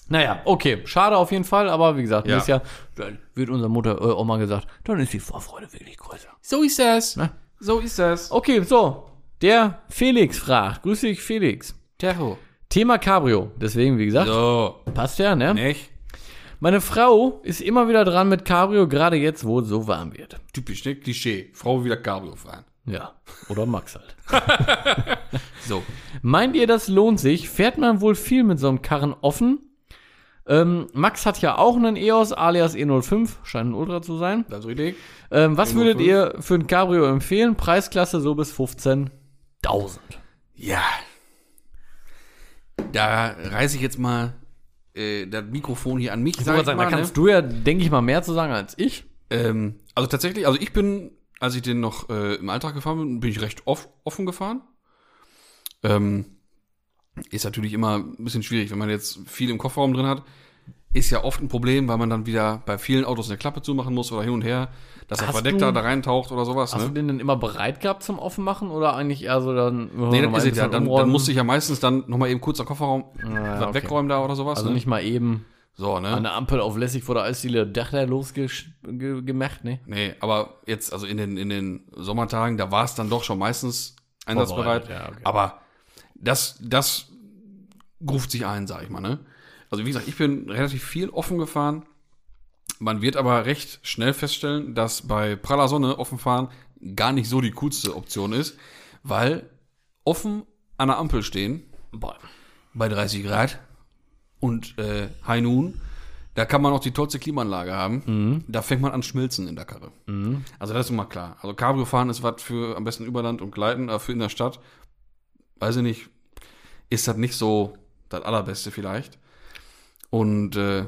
S2: Naja, okay. Schade auf jeden Fall, aber wie gesagt,
S1: Ja.
S2: nächstes Jahr dann wird unsere Mutter, äh, Oma gesagt, dann ist die Vorfreude wirklich größer.
S1: So ist das.
S2: Ne?
S1: So ist das.
S2: Okay, so. Der Felix fragt. Grüß dich, Felix.
S1: Terror.
S2: Thema Cabrio. Deswegen, wie gesagt,
S1: So.
S2: passt ja, ne?
S1: Nicht?
S2: Meine Frau ist immer wieder dran mit Cabrio, gerade jetzt, wo es so warm wird.
S1: Typisch, ne? Klischee. Frau wieder Cabrio fahren.
S2: Ja. Oder Max halt.
S1: So.
S2: Meint ihr, das lohnt sich? Fährt man wohl viel mit so einem Karren offen? Ähm, Max hat ja auch einen EOS alias E05, scheint ein Ultra zu sein.
S1: Das ist richtig.
S2: Ähm, was
S1: E05.
S2: würdet ihr für ein Cabrio empfehlen? Preisklasse so bis 15.000.
S1: Ja. Da reiße ich jetzt mal äh, das Mikrofon hier an mich.
S2: Ich
S1: sag ich
S2: sagen,
S1: mal,
S2: da
S1: ne?
S2: kannst du ja, denke ich mal, mehr zu sagen als ich.
S1: Ähm, also tatsächlich, also ich bin, als ich den noch äh, im Alltag gefahren bin, bin ich recht off offen gefahren. Ähm, ist natürlich immer ein bisschen schwierig, wenn man jetzt viel im Kofferraum drin hat. Ist ja oft ein Problem, weil man dann wieder bei vielen Autos eine Klappe zumachen muss oder hin und her, dass der Verdeckter
S2: du-
S1: da reintaucht oder sowas.
S2: Hast du
S1: Ne?
S2: den denn immer bereit gehabt zum Offenmachen oder eigentlich eher so dann? oh,
S1: Nee, das
S2: ein
S1: ist es ja. Dann, dann musste ich ja meistens dann nochmal eben kurz der Kofferraum
S2: ja,
S1: was
S2: okay.
S1: wegräumen da oder sowas.
S2: Also
S1: ne?
S2: nicht mal eben
S1: so,
S2: an
S1: ne?
S2: der Ampel auf lässig vor der Eisdiele Dachler losgemacht, ne?
S1: Nee, aber jetzt, also in den, in den Sommertagen, da war es dann doch schon meistens einsatzbereit.
S2: Ja, okay.
S1: Aber das, das ruft sich ein, sag ich mal, ne? Also wie gesagt, ich bin relativ viel offen gefahren. Man wird aber recht schnell feststellen, dass bei praller Sonne offen fahren gar nicht so die coolste Option ist, weil offen an der Ampel stehen,
S2: Boah.
S1: bei 30 Grad und äh, High Noon, da kann man auch die tollste Klimaanlage haben. Da fängt man an schmilzen in der Karre. Also das ist immer klar. Also Cabrio fahren ist was für am besten Überland und Gleiten, aber für in der Stadt, weiß ich nicht, ist das nicht so das allerbeste vielleicht. Und äh,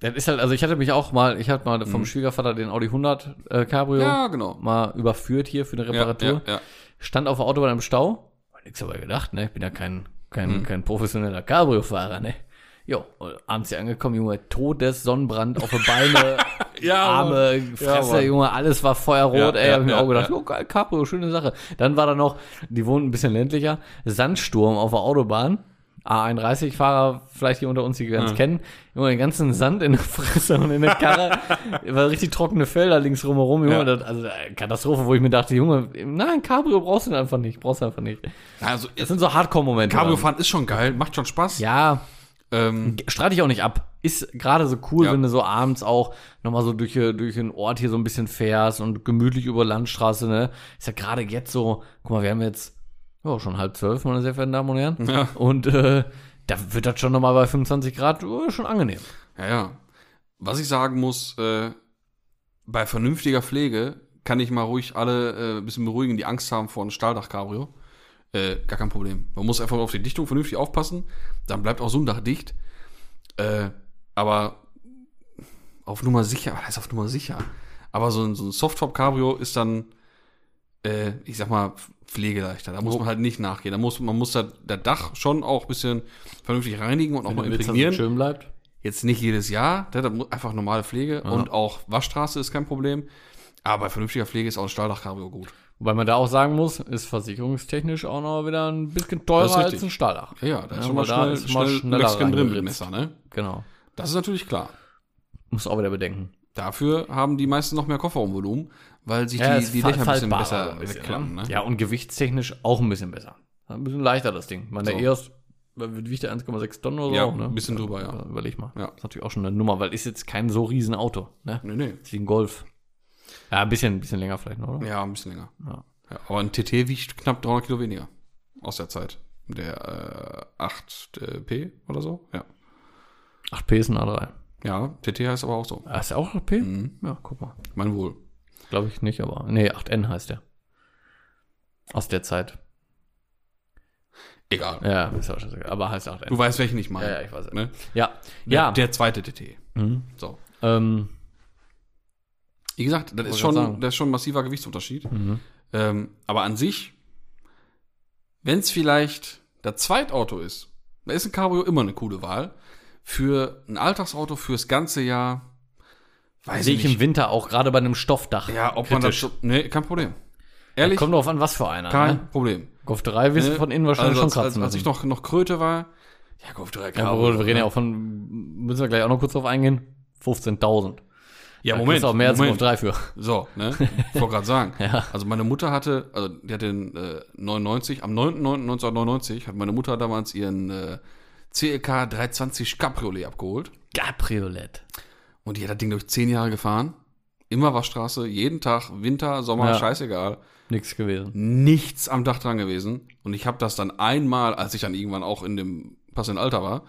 S2: Das ist halt, also ich hatte mich auch mal, ich hatte mal vom Schwiegervater den Audi 100 äh, Cabrio
S1: ja, genau.
S2: mal überführt hier für eine Reparatur.
S1: ja, ja.
S2: Stand auf der Autobahn im Stau. Hab nix dabei gedacht, ne? Ich bin ja kein, kein,
S1: Mhm.
S2: kein professioneller Cabrio-Fahrer, ne? Jo, abends hier angekommen, Junge, Todessonnenbrand auf die Beine,
S1: Ja,
S2: Arme. Fresse,
S1: Mann.
S2: Junge, alles war feuerrot,
S1: Ja,
S2: ey,
S1: ja,
S2: hab ich mir
S1: ja,
S2: auch gedacht,
S1: ja.
S2: jo, geil, Cabrio, schöne Sache. Dann war da noch, die wohnen ein bisschen ländlicher, Sandsturm auf der Autobahn. A31-Fahrer, vielleicht hier unter uns, die ganz kennen, Junge, den ganzen Sand in der Fresse und in der Karre, war richtig trockene Felder links rumherum, Junge,
S1: Ja.
S2: das, also äh, Katastrophe, wo ich mir dachte, Junge, nein, Cabrio brauchst du einfach nicht, brauchst du einfach nicht.
S1: Also
S2: Das sind so Hardcore-Momente.
S1: Cabrio fahren ist schon geil, macht schon Spaß.
S2: Ja,
S1: Ähm,
S2: streite ich auch nicht ab. Ist gerade so cool,
S1: Ja.
S2: wenn du so abends auch nochmal so durch, äh, durch den Ort hier so ein bisschen fährst und gemütlich über Landstraße, ne? Ist ja gerade jetzt so, guck mal, wir haben jetzt Ja, schon halb zwölf, meine sehr verehrten Damen und Herren.
S1: Ja.
S2: Und äh, da wird das schon nochmal bei 25 Grad äh, schon angenehm.
S1: Ja, ja. Was ich sagen muss, äh, bei vernünftiger Pflege kann ich mal ruhig alle äh, ein bisschen beruhigen, die Angst haben vor einem Stahldach-Cabrio. Äh, gar kein Problem. Man muss einfach auf die Dichtung vernünftig aufpassen. Dann bleibt auch so ein Dach dicht. Äh, aber auf Nummer sicher, was heißt auf Nummer sicher? Aber so ein, so ein Softtop-Cabrio ist dann, äh, ich sag mal, pflegeleichter. Da muss man halt nicht nachgehen. Da muss, man muss da, das Dach schon auch ein bisschen vernünftig reinigen und auch mal
S2: Wenn es
S1: imprägnieren.
S2: schön bleibt.
S1: Jetzt nicht jedes Jahr, ne, da muss einfach normale Pflege und auch Waschstraße ist kein Problem. Aber bei vernünftiger Pflege ist auch ein Stahldach-Cabrio gut.
S2: Wobei man da auch sagen muss, ist versicherungstechnisch auch noch wieder ein bisschen teurer als ein Stahldach.
S1: Ja, ja, da ist
S2: Ja,
S1: schon mal
S2: weil da
S1: schnell,
S2: mal
S1: schnell
S2: schneller
S1: drin mit. Messer, ne?
S2: Genau.
S1: Das ist natürlich klar.
S2: Muss auch wieder bedenken.
S1: Dafür haben die meisten noch mehr Kofferraumvolumen, weil sich
S2: Ja,
S1: die, die Dächer ein bisschen besser
S2: so
S1: wegklappen. Ne?
S2: Ja, und gewichtstechnisch auch ein bisschen besser. Ein bisschen leichter das Ding. Man, der
S1: So.
S2: EOS wiegt ja 1,6 Tonnen oder so.
S1: Ja,
S2: auch, ne?
S1: ein bisschen drüber, ja.
S2: Überleg mal.
S1: Ja.
S2: Das ist natürlich auch schon eine Nummer, weil ist jetzt kein so riesen Auto. Ne?
S1: Nee, nee.
S2: ist wie ein Golf. Ja, ein bisschen, ein bisschen länger vielleicht noch, oder?
S1: Ja, ein bisschen länger.
S2: Ja.
S1: Ja, aber ein TT wiegt knapp 300 Kilo weniger aus der Zeit. Der äh, 8P oder so. Ja.
S2: 8P ist ein A3.
S1: Ja, TT heißt aber auch so.
S2: Ah, ist auch 8P?
S1: Mhm.
S2: Ja, guck mal.
S1: Mein Wohl.
S2: Glaube ich nicht, aber. Nee, 8N heißt der. Aus der Zeit.
S1: Egal.
S2: Ja, ist auch scheißegal. Aber heißt 8N.
S1: Du weißt, welchen ich meine.
S2: ja, ja, ich weiß.
S1: Ne?
S2: Ja,
S1: Der,
S2: ja.
S1: der zweite TT.
S2: mhm.
S1: So.
S2: ähm,
S1: Wie gesagt, das ist, schon, das ist schon ein massiver Gewichtsunterschied.
S2: mhm.
S1: Ähm, aber an sich, wenn es vielleicht das Zweitauto ist, da ist ein Cabrio immer eine coole Wahl. Für ein Alltagsauto fürs ganze Jahr, weiß
S2: Sehe
S1: ich
S2: ich im
S1: nicht.
S2: Winter auch gerade bei einem Stoffdach.
S1: Ja, ob man das
S2: kritisch.
S1: so, nee, kein Problem. Ehrlich,
S2: Kommt drauf an, was für einer.
S1: kein
S2: Ne?
S1: Problem.
S2: Golf 3 wirst du
S1: Ne?
S2: von innen wahrscheinlich
S1: also,
S2: schon
S1: als, als,
S2: kratzen
S1: als ich
S2: müssen.
S1: noch, noch Kröte war, ja, Golf 3
S2: Ja, aber wir reden ja
S1: ne?
S2: auch von, müssen wir gleich auch noch kurz drauf eingehen, 15.000.
S1: Ja,
S2: Da
S1: Moment.
S2: kriegst du auch mehr
S1: Moment.
S2: als Golf 3 für.
S1: So, ne? Ich wollte gerade sagen.
S2: Ja.
S1: Also meine Mutter hatte, also die hatte den äh, 99, am 9.9.1999 hat meine Mutter damals ihren äh, CLK 320 Cabriolet abgeholt.
S2: Cabriolet.
S1: Und die hat das Ding durch zehn Jahre gefahren. Immer Waschstraße, jeden Tag, Winter, Sommer,
S2: Ja.
S1: scheißegal.
S2: Nix gewesen.
S1: Nichts am Dach dran gewesen. Und ich habe das dann einmal, als ich dann irgendwann auch in dem passenden Alter war,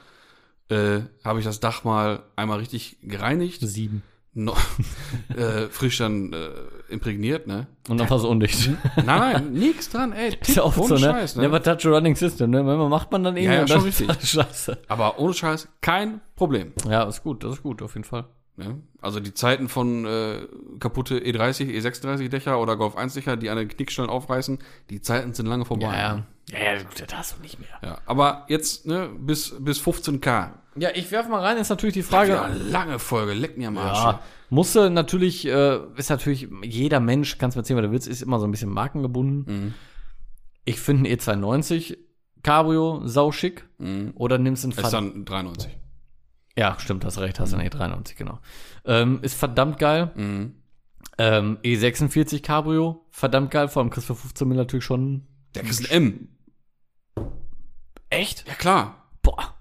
S1: äh, habe ich das Dach mal einmal richtig gereinigt,
S2: Sieben.
S1: No, äh, frisch dann äh, imprägniert, ne?
S2: Und dann es undicht.
S1: Nein, nein, nix dran, ey.
S2: Ist ja oft
S1: ohne
S2: so, ne?
S1: Scheiß, ne?
S2: Never touch a running system, ne? Manchmal macht man dann irgendwie
S1: ja,
S2: und
S1: schon richtig.
S2: scheiße.
S1: Aber ohne Scheiß, kein Problem.
S2: Ja, ist gut, das ist gut, auf jeden Fall.
S1: Ne? Also die Zeiten von äh, kaputte E30, E36 Dächer oder Golf 1 Dächer, die an den Knickstellen aufreißen, die Zeiten sind lange vorbei.
S2: Ja, ja, ja, gut, das hast du nicht mehr.
S1: Ja, aber jetzt ne, bis, bis 15k.
S2: Ja, ich werf mal rein, ist natürlich die
S1: Frage. Ja, lange Folge, leck mir am Arsch.
S2: Ja, musste natürlich, äh, ist natürlich, jeder Mensch, kannst mir erzählen, was du willst, ist immer so ein bisschen markengebunden.
S1: Mhm.
S2: Ich finde ein E290 Cabrio sauschick.
S1: Mhm.
S2: Oder nimmst einen
S1: Ist
S2: Verd-
S1: dann 93.
S2: Ja, stimmt, hast recht, hast du eine E93, genau. Ähm, ist verdammt geil.
S1: Mhm.
S2: Ähm, E46 Cabrio, verdammt geil, vor allem kriegst du für 15 Mil natürlich schon.
S1: Der kriegst ein M.
S2: Echt?
S1: Ja klar.
S2: Boah.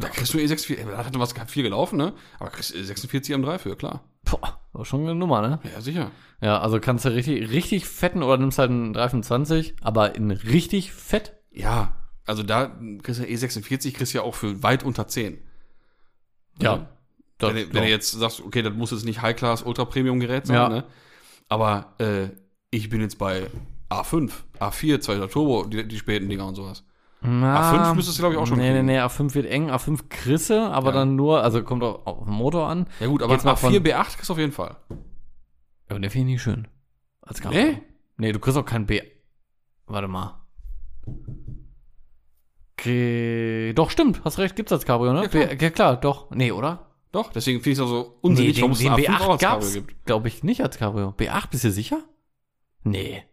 S1: Da kriegst du E64. Da hat was viel gelaufen, ne? Aber kriegst du E46 M3 für, klar.
S2: Boah, war schon eine Nummer, ne?
S1: Ja, sicher.
S2: Ja, also kannst du richtig, richtig fetten oder nimmst halt einen 325, aber in richtig fett.
S1: Ja, also da kriegst du E46, kriegst du ja auch für weit unter 10.
S2: Ja. Das,
S1: wenn, du- wenn du jetzt sagst, okay, das muss jetzt nicht High-Class Ultra-Premium-Gerät sein,
S2: Ja.
S1: ne? Aber äh, ich bin jetzt bei A5, A4, 2 Turbo, die, die späten Dinger und sowas.
S2: Na,
S1: A5 müsstest du, glaub ich, auch schon
S2: Nee, nee,
S1: kriegen.
S2: nee, A5 wird eng, A5 Krisse, aber
S1: Ja.
S2: dann nur, also kommt auch auf den Motor an.
S1: Ja gut, aber
S2: Jetzt mal von-
S1: A4, B8 kriegst du auf jeden Fall.
S2: Aber der finde ich nicht schön. Als Cabrio.
S1: Nee?
S2: Nee, du kriegst auch kein B. Warte mal. Krie- Doch, stimmt, hast recht, gibt's als Cabrio, ne?
S1: Ja, klar.
S2: B- ja, klar, doch. Nee, oder?
S1: Doch, deswegen finde ich es auch so unsinnig,
S2: den,
S1: warum es
S2: den
S1: ein A5 auch
S2: B8
S1: als Cabrio gibt.
S2: glaube ich, nicht als Cabrio. B8, bist du sicher? Nee.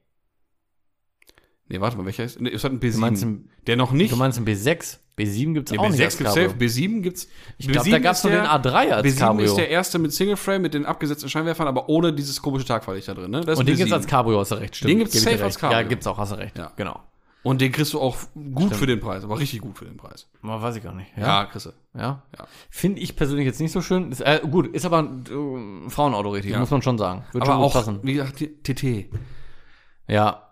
S1: Nee, warte mal, welcher ist? Nee, ist halt ein B7.
S2: Du meinst, ein,
S1: der noch nicht.
S2: du meinst ein B6? B7 gibt's
S1: nee,
S2: auch nicht als
S1: B6 gibt's
S2: Cabrio.
S1: safe, B7 gibt's.
S2: Ich glaube, da gab's noch den A3 als
S1: B7
S2: Cabrio.
S1: ist der erste mit Single Frame mit den abgesetzten Scheinwerfern, aber ohne dieses komische Tagfahrlicht da drin, ne? Das
S2: Und den
S1: B7.
S2: gibt's als Cabrio, hast du recht, stimmt.
S1: Den gibt's safe als Cabrio.
S2: Ja, gibt's auch, hast du recht.
S1: Ja.
S2: Genau.
S1: Und den kriegst du auch gut für den Preis, aber richtig gut für den Preis.
S2: Mal weiß ich gar nicht.
S1: Ja, kriegst du.
S2: Ja.
S1: Ja.
S2: Finde ich persönlich jetzt nicht so schön. Ist, äh, gut, ist aber ein äh, Frauenauto richtig,
S1: Ja.
S2: muss man schon sagen. Wird
S1: aber
S2: schon
S1: auch, wie gesagt, TT.
S2: Ja.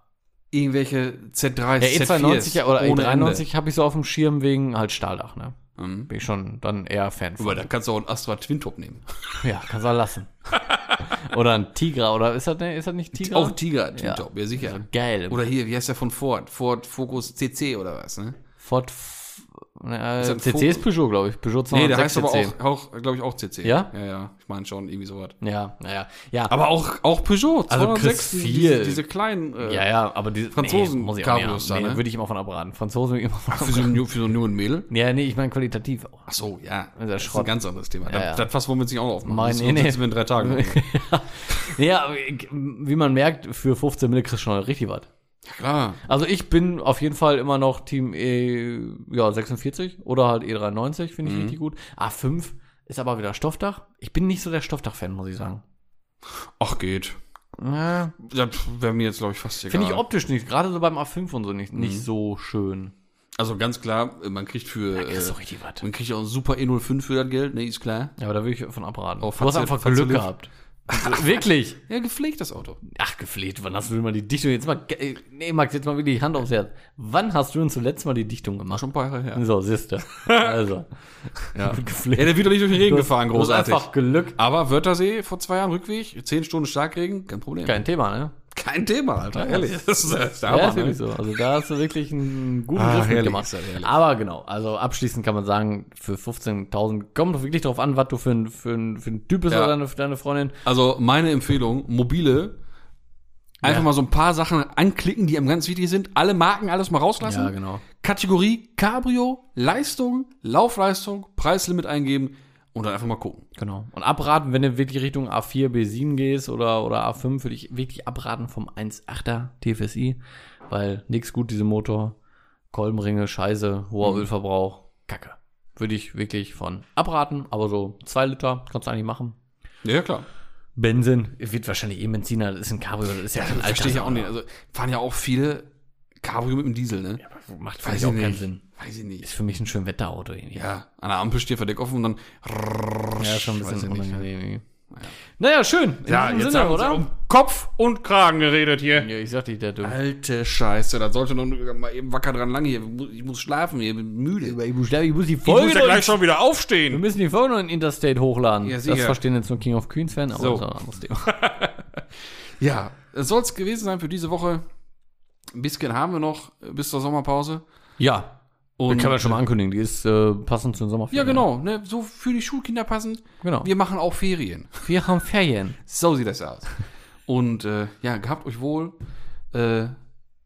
S1: Irgendwelche Z3,
S2: Ja, E92 oder
S1: ohne
S2: E93 habe ich so auf dem Schirm wegen halt Stahldach, ne?
S1: Mhm.
S2: Bin ich schon dann eher Fan von.
S1: Aber da kannst du auch einen Astra Twintop nehmen.
S2: Ja, kannst du auch lassen. oder ein Tigra, oder ist das, ne, ist das nicht Tigra?
S1: Auch Tiger Twintop, ja, sicher.
S2: Geil.
S1: Oder hier, wie heißt der von Ford? Ford Focus CC oder was, ne?
S2: Ford, äh,
S1: das
S2: CC ist Peugeot, glaube ich. Peugeot 206
S1: Nee, der heißt aber
S2: CC.
S1: auch, auch glaube ich, auch CC.
S2: Ja?
S1: Ja, ja. Ich meine schon, irgendwie sowas.
S2: Ja, naja. Ja,
S1: Aber auch, auch Peugeot,
S2: Also
S1: 206,
S2: kriegst
S1: diese,
S2: viel.
S1: diese kleinen, äh,
S2: ja, ja, aber diese
S1: Franzosen-
S2: muss ich auch
S1: Cabrios
S2: haben.
S1: da,
S2: nee,
S1: ne?
S2: würde ich immer von abraten. Franzosen immer von
S1: für so, für so ein Mädel.
S2: Ja, nee, ich meine qualitativ auch.
S1: Ach so, ja.
S2: ist
S1: Das ist ein ganz anderes Thema.
S2: Ja,
S1: das,
S2: ja.
S1: das Fass wollen wir nicht auch noch aufmachen.
S2: Mein-
S1: das
S2: nee, nee.
S1: wir in drei Tagen.
S2: Ja, aber wie man merkt, für 15 Mille kriegst du schon richtig was.
S1: Ja, klar.
S2: Also ich bin auf jeden Fall immer noch Team E, ja, 46 oder halt E93, finde
S1: Mhm.
S2: ich richtig gut. A5 ist aber wieder Stoffdach. Ich bin nicht so der Stoffdach-Fan, muss ich sagen.
S1: Ach, geht.
S2: Ja,
S1: Das wäre mir jetzt, glaube ich, fast egal.
S2: finde ich optisch nicht, gerade so beim A5 und so nicht,
S1: Mhm.
S2: nicht so schön.
S1: Also ganz klar, man kriegt für,
S2: ist
S1: äh, man kriegt auch ein super E05 für das Geld, ne, ist klar.
S2: Ja, aber da will ich von abraten.
S1: Oh,
S2: du hast einfach Glück
S1: Liv.
S2: Gehabt. Wirklich?
S1: Ja, gepflegt das Auto.
S2: Ach, gepflegt. Wann hast du denn mal die Dichtung? Jetzt mal, nee, Max, jetzt mal wirklich die Hand aufs Herz. Wann hast du denn zuletzt mal die Dichtung gemacht?
S1: Schon ein paar Jahre her.
S2: So, siehste. Also,
S1: Ja.
S2: gepflegt.
S1: ja, der wird doch nicht durch den Regen
S2: Du
S1: gefahren,
S2: du
S1: großartig.
S2: einfach Glück.
S1: Aber Wörthersee vor zwei Jahren Rückweg, 10 Stunden Starkregen, kein Problem.
S2: Kein Thema, ne?
S1: Kein Thema, Alter, ehrlich. Das ist, das ist der
S2: Ja,
S1: Hammer,
S2: ist wirklich
S1: ne?
S2: so. Also da hast du wirklich einen guten
S1: Ah,
S2: Griff
S1: das, herrlich.
S2: Aber genau, also abschließend kann man sagen, für 15.000 kommt doch wirklich darauf an, was du für ein, für ein, für ein Typ bist
S1: Ja.
S2: oder deine, deine Freundin.
S1: Also meine Empfehlung, mobile, einfach
S2: Ja.
S1: mal so ein paar Sachen anklicken, die einem ganz wichtig sind. Alle Marken, alles mal rauslassen.
S2: Ja, genau.
S1: Kategorie Cabrio, Leistung, Laufleistung, Preislimit eingeben und dann einfach mal gucken.
S2: Genau. Und abraten, wenn du wirklich Richtung A4, B7 gehst oder, oder A5, würde ich wirklich abraten vom 1.8er TFSI, weil nix gut, diese Motor. Kolbenringe, Scheiße, hoher
S1: Mhm.
S2: Ölverbrauch, Kacke. Würde ich wirklich von abraten, aber so zwei Liter kannst du eigentlich machen.
S1: Ja, klar.
S2: Benzin, wird wahrscheinlich eh Benziner, das ist ein Cabrio, das ist ja, ein
S1: Verstehe ich ja auch nicht. Also fahren ja auch viele Cabrio mit dem Diesel, ne?
S2: Macht für
S1: Weiß
S2: mich
S1: ich
S2: auch keinen. Sinn.
S1: Weiß ich nicht.
S2: Ist für mich ein schön Wetterauto irgendwie.
S1: Ja, an der Ampel steht Verdeck offen und dann.
S2: Ja, schon ein bisschen
S1: ich nicht.
S2: unangenehm. irgendwie. Naja, schön. In
S1: Ja, jetzt
S2: Sinne,
S1: haben wir
S2: oder?
S1: um Kopf und Kragen geredet hier.
S2: Ja, ich sag dich, der dumm.
S1: Alte Scheiße, da sollte noch mal eben wacker dran lang hier. Ich muss schlafen, hier bin müde.
S2: Ich muss, ich muss die
S1: Ich
S2: Folge
S1: muss ja gleich schon wieder
S2: Wir
S1: aufstehen.
S2: müssen die Folge noch in Interstate hochladen.
S1: Ja,
S2: das verstehen jetzt nur King of Queens Fan, aber
S1: So.
S2: das ist ein anderes Thema.
S1: Ja, es soll es gewesen sein für diese Woche. Ein bisschen haben wir noch bis zur Sommerpause.
S2: Ja,
S1: Und
S2: kann man schon mal ankündigen. Die ist äh, passend zu den
S1: Ja,
S2: Sommerferien.
S1: genau, ne, so für die Schulkinder passend.
S2: genau.
S1: Wir machen auch Ferien.
S2: Wir haben Ferien.
S1: So sieht das aus. Und äh, ja, gehabt euch wohl. Äh,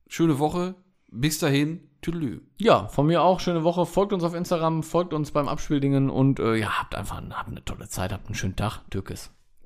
S1: schöne Woche. Bis dahin. Tüdelü.
S2: Ja, von mir auch. Schöne Woche. Folgt uns auf Instagram, folgt uns beim Abspieldingen und äh, ja, habt einfach habt eine tolle Zeit, habt einen schönen Tag. Türkis.